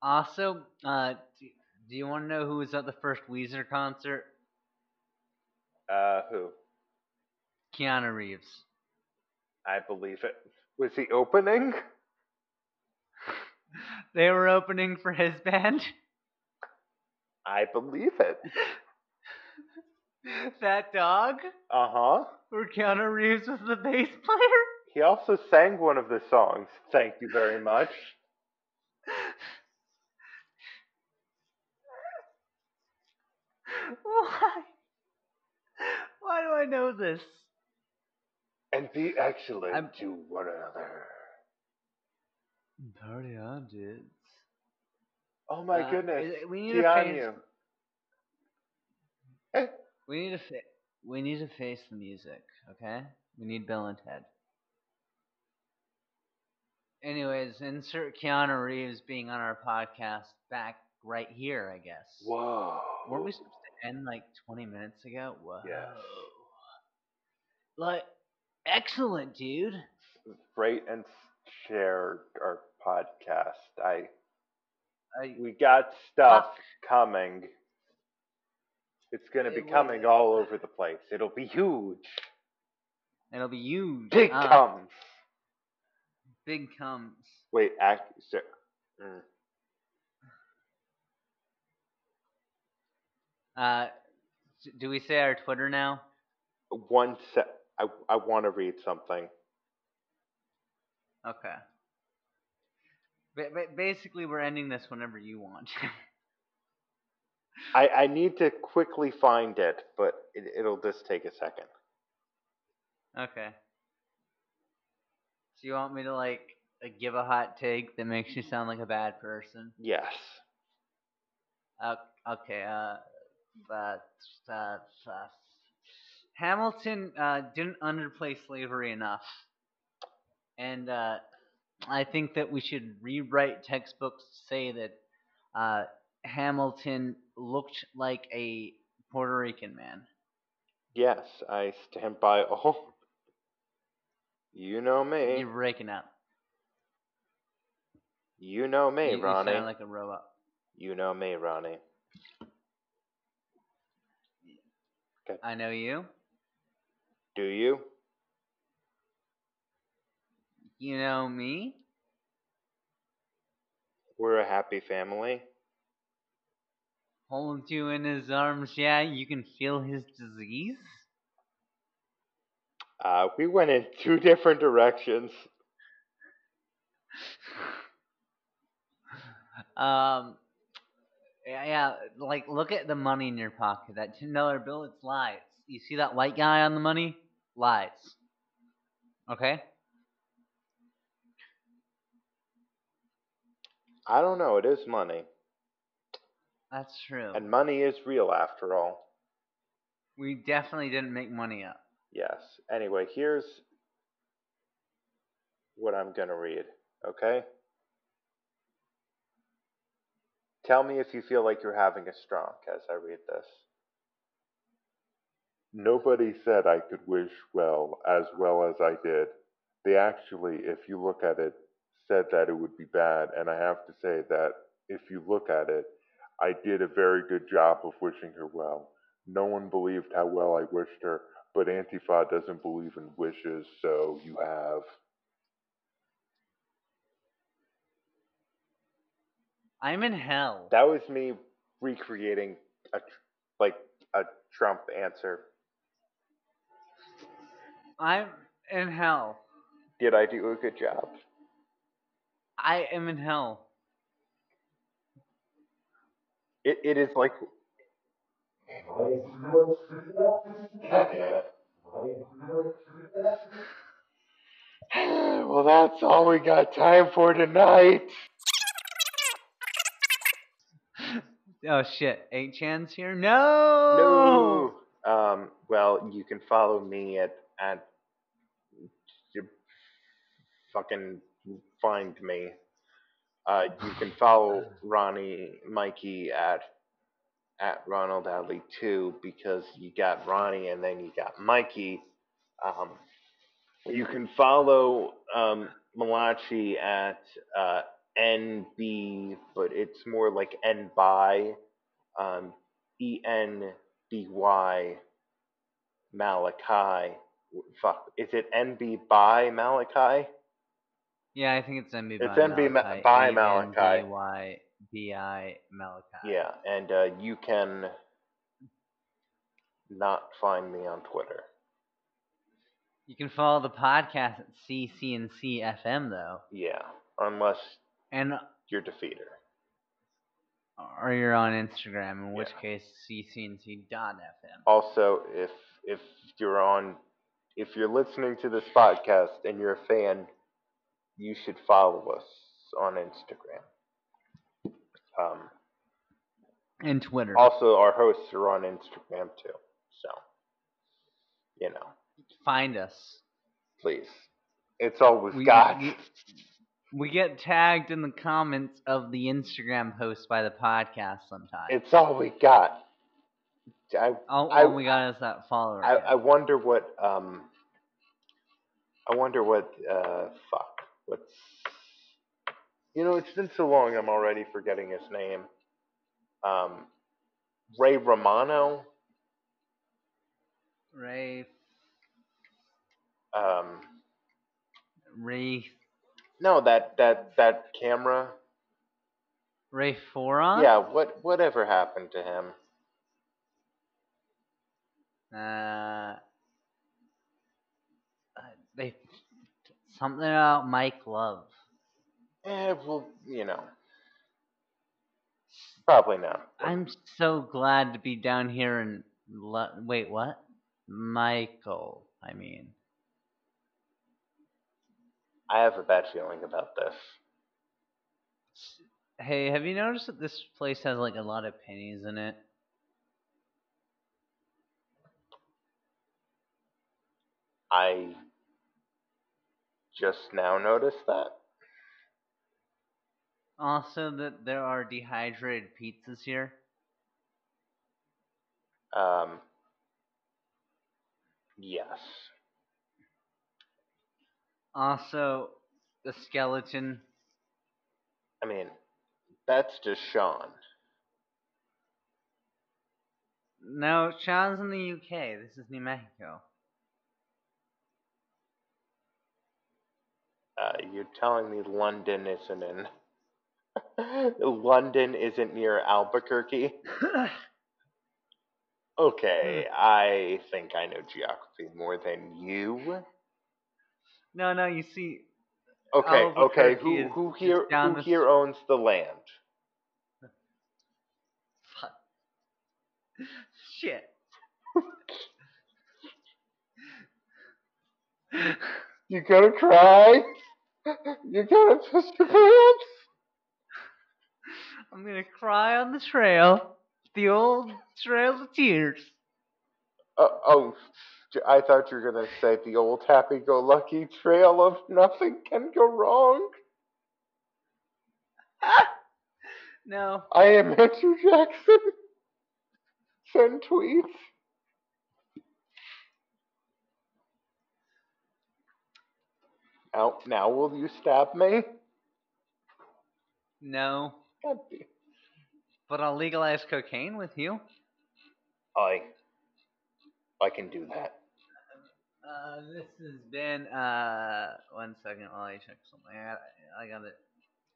Also, uh, do, Do you want to know who was at the first Weezer concert? Uh, who? Keanu Reeves. I believe it. Was he opening? They were opening for his band. I believe it. that dog, Uh huh. where Keanu Reeves was the bass player. He also sang one of the songs. Thank you very much. Why? Why do I know this? And be excellent I'm- to one another. Party on, dudes. Oh my Uh, goodness. is- we need to face. Keanu. Eh, We need to. Fa- we need to face the music. Okay. We need Bill and Ted. Anyways, insert Keanu Reeves being on our podcast back right here, I guess. Whoa. Weren't we supposed to end like 20 minutes ago? Whoa. Yes. Like, excellent, dude. Rate and share our podcast. I I, we got stuff coming. It's gonna be coming will- all over the place. It'll be huge. it'll be huge. Big Uh, comes. Big comes. Wait, act. So, mm. Uh, do we say our Twitter now? One sec. I I want to read something. Okay. Ba- ba- basically, we're ending this whenever you want. I I need to quickly find it, but it, it'll just take a second. okay. So you want me to like uh, give a hot take that makes you sound like a bad person? Yes. Uh, okay. Uh, but uh, uh, Hamilton uh, didn't underplay slavery enough, and uh, I think that we should rewrite textbooks to say that uh, Hamilton looked like a Puerto Rican man. Yes, I stand by all. You know me. You're breaking up. You know me, you, you Ronnie. sound like a robot. You know me, Ronnie. I know you. Do you? You know me. We're a happy family. Hold you in his arms, yeah. You can feel his disease. Uh, we went in two different directions. Um, yeah, yeah, like look at the money in your pocket. That ten dollar bill, it's lies. You see that white guy on the money? Lies. Okay. I don't know. It is money. That's true. And money is real after all. we definitely didn't make money up. Yes. Anyway, here's what I'm going to read, okay? Tell me if you feel like you're having a stroke as I read this. Nobody said I could wish well as well as I did. They actually, if you look at it, said that it would be bad, and I have to say that if you look at it, I did a very good job of wishing her well. No one believed how well I wished her, but Antifa doesn't believe in wishes, so you have. I'm in hell. That was me recreating a tr- like a Trump answer. I'm in hell. Did I do a good job? I am in hell. It it is like. well, that's all we got time for tonight. Oh shit, 8chan's here? No! No. Um. Well, you can follow me at at. You fucking find me. Uh, you can follow Ronnie Mikey at at Ronald Alley too because you got Ronnie and then you got Mikey. Um, you can follow um, Malachi at uh, NB, but it's more like N by um, E N B Y Malachi. Fuck, is it N B by Malachi? Yeah, I think it's MB It's by Ma- Malachi. by Malachi. Malachi. Yeah, and uh, you can not find me on Twitter. You can follow the podcast at CCNC FM though, Yeah, unless and you're defeater. or you're on Instagram, in which Yeah. case CCNC.FM. Also, if if you're on, if you're listening to this podcast and you're a fan, you should follow us on Instagram. Um, And Twitter. also, our hosts are on Instagram too. So, you know, Find us. please, it's always we've We- got. we- We get tagged in the comments of the Instagram post by the podcast sometimes. It's all we got. I all, I- all we got is that follower. I. I wonder what um I wonder what uh fuck what's you know it's been so long I'm already forgetting his name. Um Ray Romano. Ray Um Ray no that that that camera. Ray Foron? Yeah, what whatever happened to him? Uh, uh, they something about Mike Love. Eh, well, you know. Probably not. I'm so glad to be down here and Lo- Wait, what? Michael. I mean, I have a bad feeling about this. hey, have you noticed that this place has like a lot of pennies in it? I just now noticed that. Also, that there are dehydrated pizzas here. Um, yes. Also, the skeleton. I mean, that's just Sean. No, Sean's in the UK. This is New Mexico. Uh, you're telling me London isn't in. London isn't near Albuquerque? Okay, I think I know geography more than you. No, no, you see, Okay, okay. Who is who here who the here owns the land? Fuck. Shit. You gonna cry? You gonna piss your pants? I'm gonna cry on the trail. The old trail of tears. Uh, oh, I thought you were gonna say the old happy-go-lucky trail of nothing can go wrong. no. I am Andrew Jackson. Send tweets. Now, now will you stab me? No. God damn. But I'll legalize cocaine with you. I, I can do that. Uh, this has been, uh, one second while I check something. I gotta, I gotta,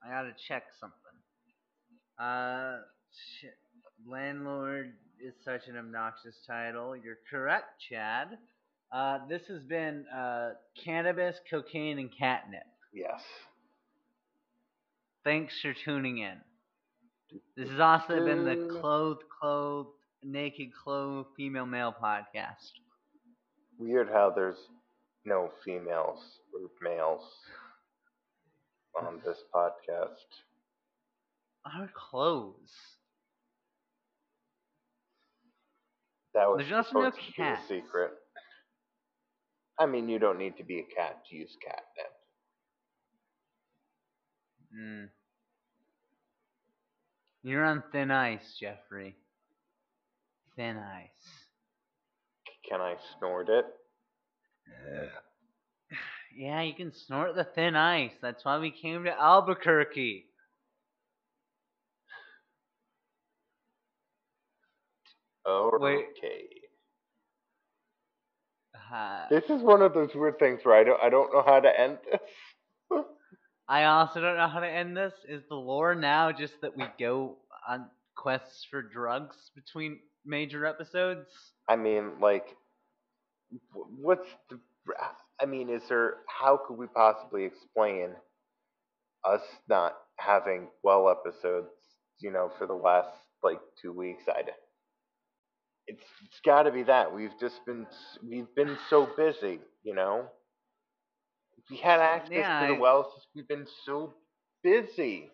I gotta check something. Uh, shit. Landlord is such an obnoxious title. You're correct, Chad. Uh, this has been, uh, cannabis, cocaine, and catnip. Yes. Thanks for tuning in. This has also been the clothed, clothed, naked, clothed, female, male podcast. Weird how there's no females or males on this podcast. Our clothes. That was There's also no supposed to be a cats. secret. I mean, you don't need to be a cat to use catnip. Mm. You're on thin ice, Jeffrey. Thin ice. Can I snort it? Yeah, you can snort the thin ice. That's why we came to Albuquerque. Okay. Uh, This is one of those weird things where I don't I don't know how to end this. I also don't know how to end this. Is the lore now just that we go on quests for drugs between major episodes? I mean, like, what's the? I mean, is there? How could we possibly explain us not having well episodes? You know, for the last like two weeks, I'd. It's it's got to be that we've just been we've been so busy, you know. We had access Yeah, to the I- wells, we've been so busy.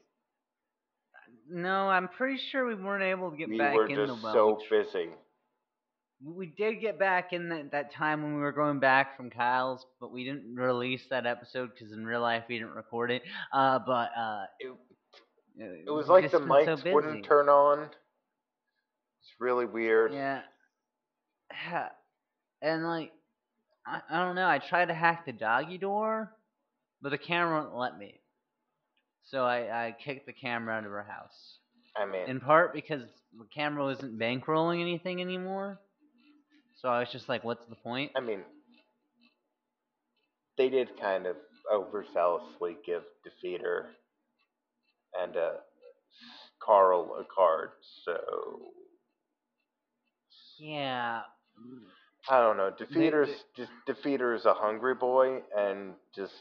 No, I'm pretty sure we weren't able to get we back were in just the well. so busy. We did get back in that, that time when we were going back from Kyle's, but we didn't release that episode because in real life we didn't record it. Uh, but uh, It, it was like the mics so wouldn't turn on. It's really weird. Yeah. And like, I, I don't know. I tried to hack the doggy door, but the camera wouldn't let me. So I, I kicked the camera out of her house. I mean, In part because the camera wasn't bankrolling anything anymore. So I was just like, what's the point? I mean, they did kind of overzealously give Defeater and uh, Carl a card, so Yeah. I don't know. They- Defeater's just Defeater is a hungry boy and just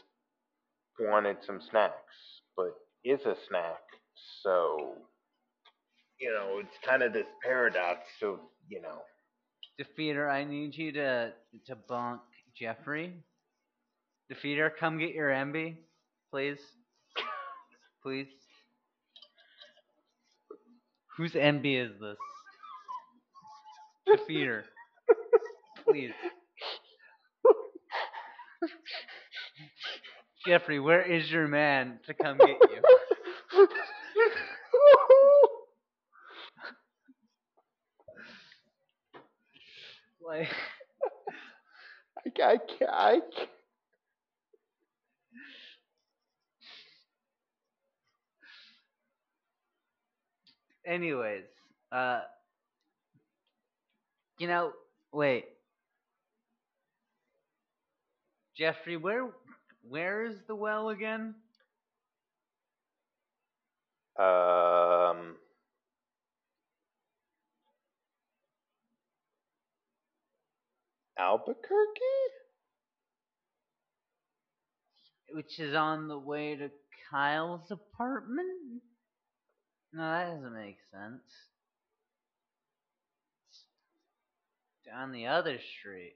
wanted some snacks, but is a snack, so you know it's kind of this paradox of you know Defeater, I need you to to bonk Jeffrey. Defeater, come get your MB, please. Please. Whose MB is this? Defeater. Please. Jeffrey, where is your man to come get you? Like I, I can't. I can't. anyways, uh you know, wait. Jeffrey, where where is the well again? Um. Albuquerque? Which is on the way to Kyle's apartment? No, that doesn't make sense. It's down the other street.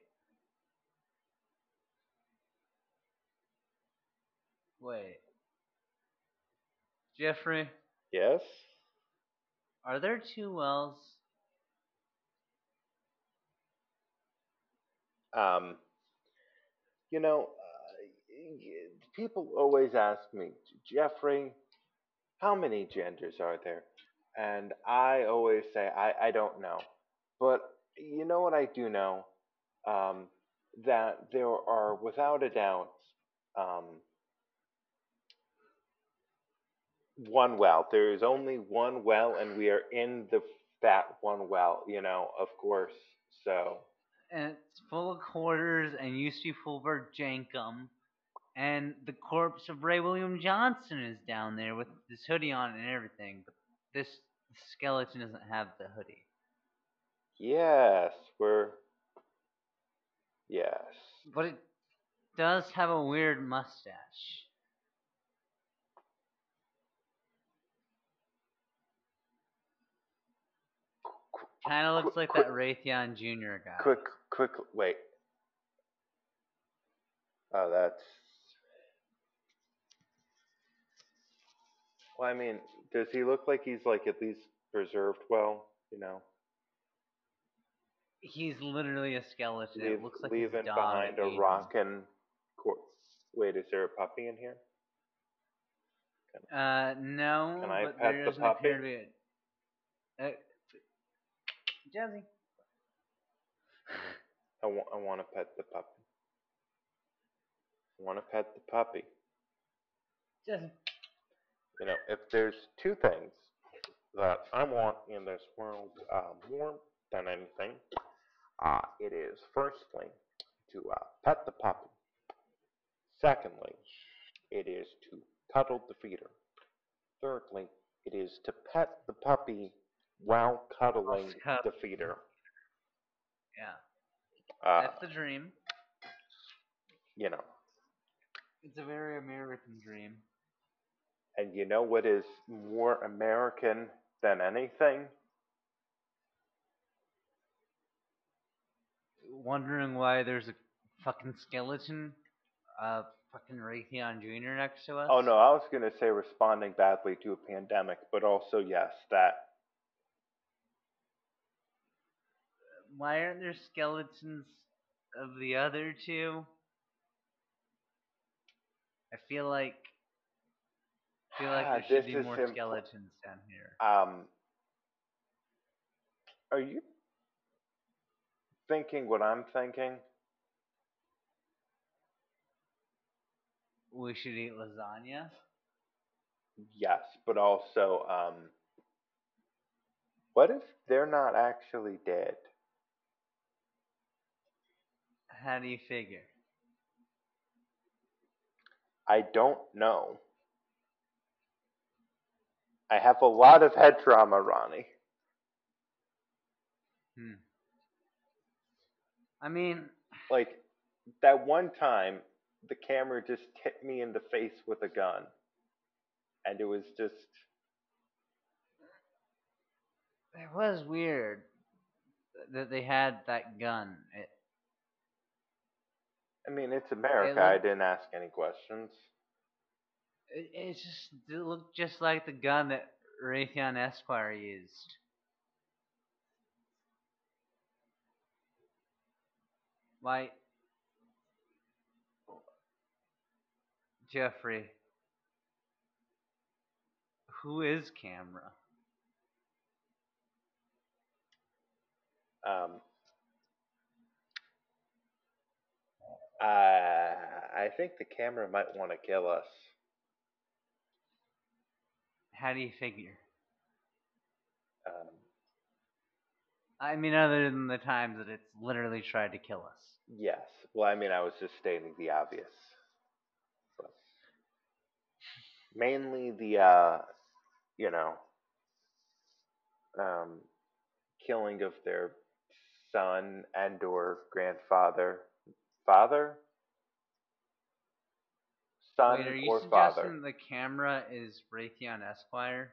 Wait. Jeffrey, Yes. are there two wells? Um. You know, uh, people always ask me, Jeffrey, how many genders are there? And I always say, I, I don't know. But you know what I do know? Um, that there are, without a doubt, um, one well. There is only one well, and we are in the that one well. You know, of course. So and it's full of quarters and used to be full Jankum. And the corpse of Ray William Johnson is down there with this hoodie on and everything. But this skeleton doesn't have the hoodie. yes, we're yes. But it does have a weird mustache. Kind of looks like that Raytheon Jr. guy. Quick, quick, wait. Oh, that's. Well, I mean, does he look like he's like at least preserved well? You know, He's literally a skeleton. leave, it looks like leaving behind a rockin' cor- Wait, is there a puppy in here? Uh, no, Can I but pet there the doesn't appear to puppy? Uh, Jazzy. I want, I want to pet the puppy. I want to pet the puppy. Just You know, if there's two things that I want in this world, um, warmth than anything. Uh, it is firstly to uh, pet the puppy. Secondly, it is to cuddle Defeater. Thirdly, it is to pet the puppy while cuddling the feeder. Yeah, Uh, that's the dream. you know, It's a very American dream. and you know what is more American than anything? Wondering why there's a fucking skeleton, uh, fucking Raytheon Jr. next to us. Oh no, I was gonna say responding badly to a pandemic, but also yes, that Why aren't there skeletons of the other two? I feel like I feel like Ah, there should be more impl- skeletons down here. um are you thinking what I'm thinking? We should eat lasagna. Yes, but also um what if they're not actually dead? How do you figure? I don't know. I have a lot of head trauma, Ronnie. Hmm. I mean, Like that one time the camera just hit me in the face with a gun. And it was just it was weird that they had that gun. It, I mean, it's America. looked- I didn't ask any questions. it, it just it looked just like the gun that Raytheon Esquire used. Like Jeffrey, who is Camera? Um, uh, I think the camera might want to kill us. How do you figure? Um, I mean, other than the times that it's literally tried to kill us. yes. Well, I mean, I was just stating the obvious. But mainly the, uh, you know, um, killing of their son and or grandfather, father, son Wait, are you or suggesting father. the camera is Raytheon Esquire?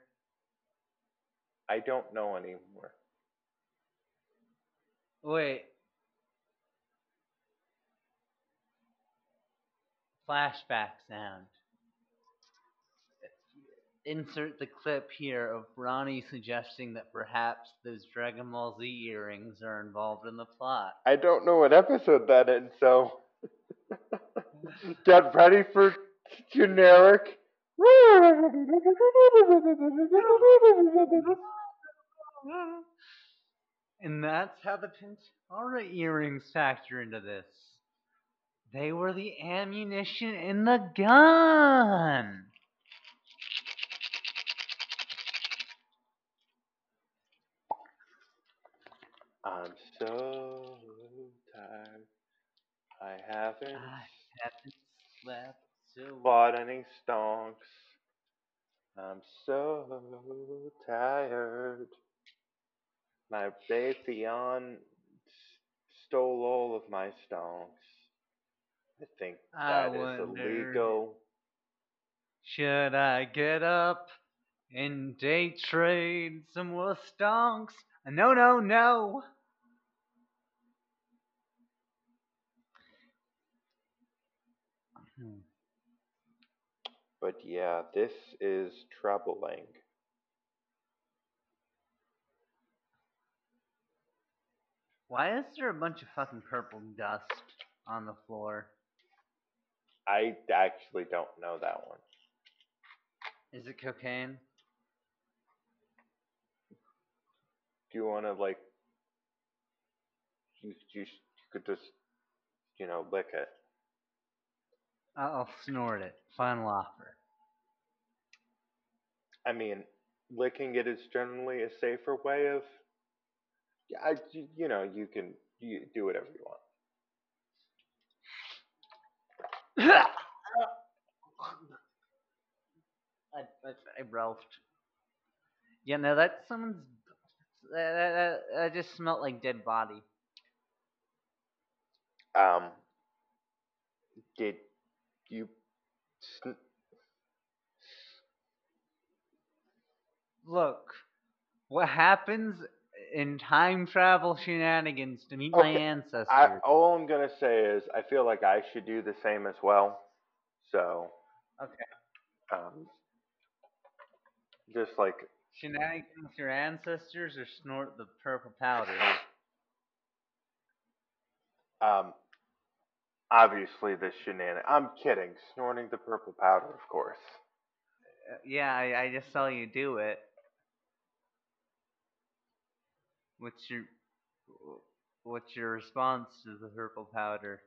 I don't know anymore. Wait. Flashback sound. Insert the clip here of Ronnie suggesting that perhaps those Dragon Ball Z earrings are involved in the plot. I don't know what episode that is, so get ready for generic. And that's how the Potara earrings factor into this. They were the ammunition in the gun. I'm so tired. I haven't I haven't slept so bought any stonks. I'm so tired. My Raytheon s- stole all of my stonks. I think I that is wonder- illegal. Should I get up and day trade some more stonks? No, no, no. Hmm. But yeah, this is troubling. Why is there a bunch of fucking purple dust on the floor? I actually don't know that one. Is it cocaine? Do you want to like? You, you you could just, you know, lick it. I'll snort it. Final offer. I mean, licking it is generally a safer way of Yeah, I, you- you know, you can you do whatever you want. I, I, I Ralphed. Yeah, no, that's someone's. That, that, that, just smelled like dead body. Um, did you? Sn- Look, what happens in time travel shenanigans to meet my Okay, ancestors? I, all I'm gonna say is I feel like I should do the same as well. So. Okay. Um. Just like Shenanigans with your ancestors or snort the purple powder? um. Obviously, the shenanigans. I'm kidding. Snorting the purple powder, of course. Uh, yeah, I, I just saw you do it. What's your what's your response to the purple powder?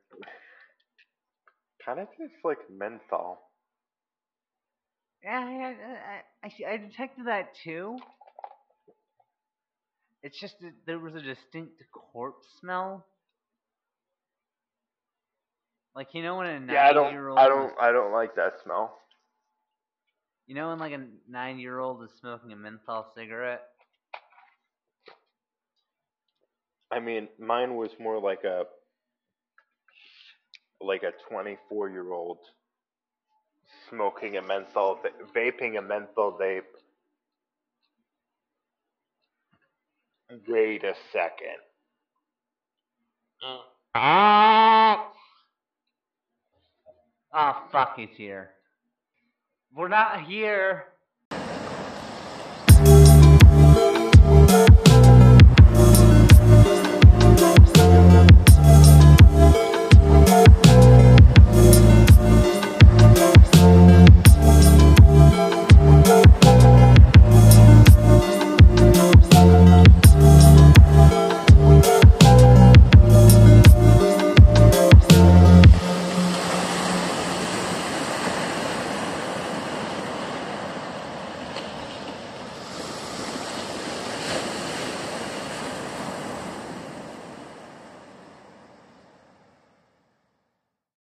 Kind of tastes like menthol. Yeah, I, uh, I, I, I detected that too. It's just that there was a distinct corpse smell. Like you know when a nine Yeah, I don't. nine-year-old I don't. I don't like that smell. you know when like a nine-year-old is smoking a menthol cigarette. I mean, mine was more like a like a 24 year old smoking a menthol, vaping a menthol vape. Wait a second. Ah! Oh fuck, he's here. We're not here.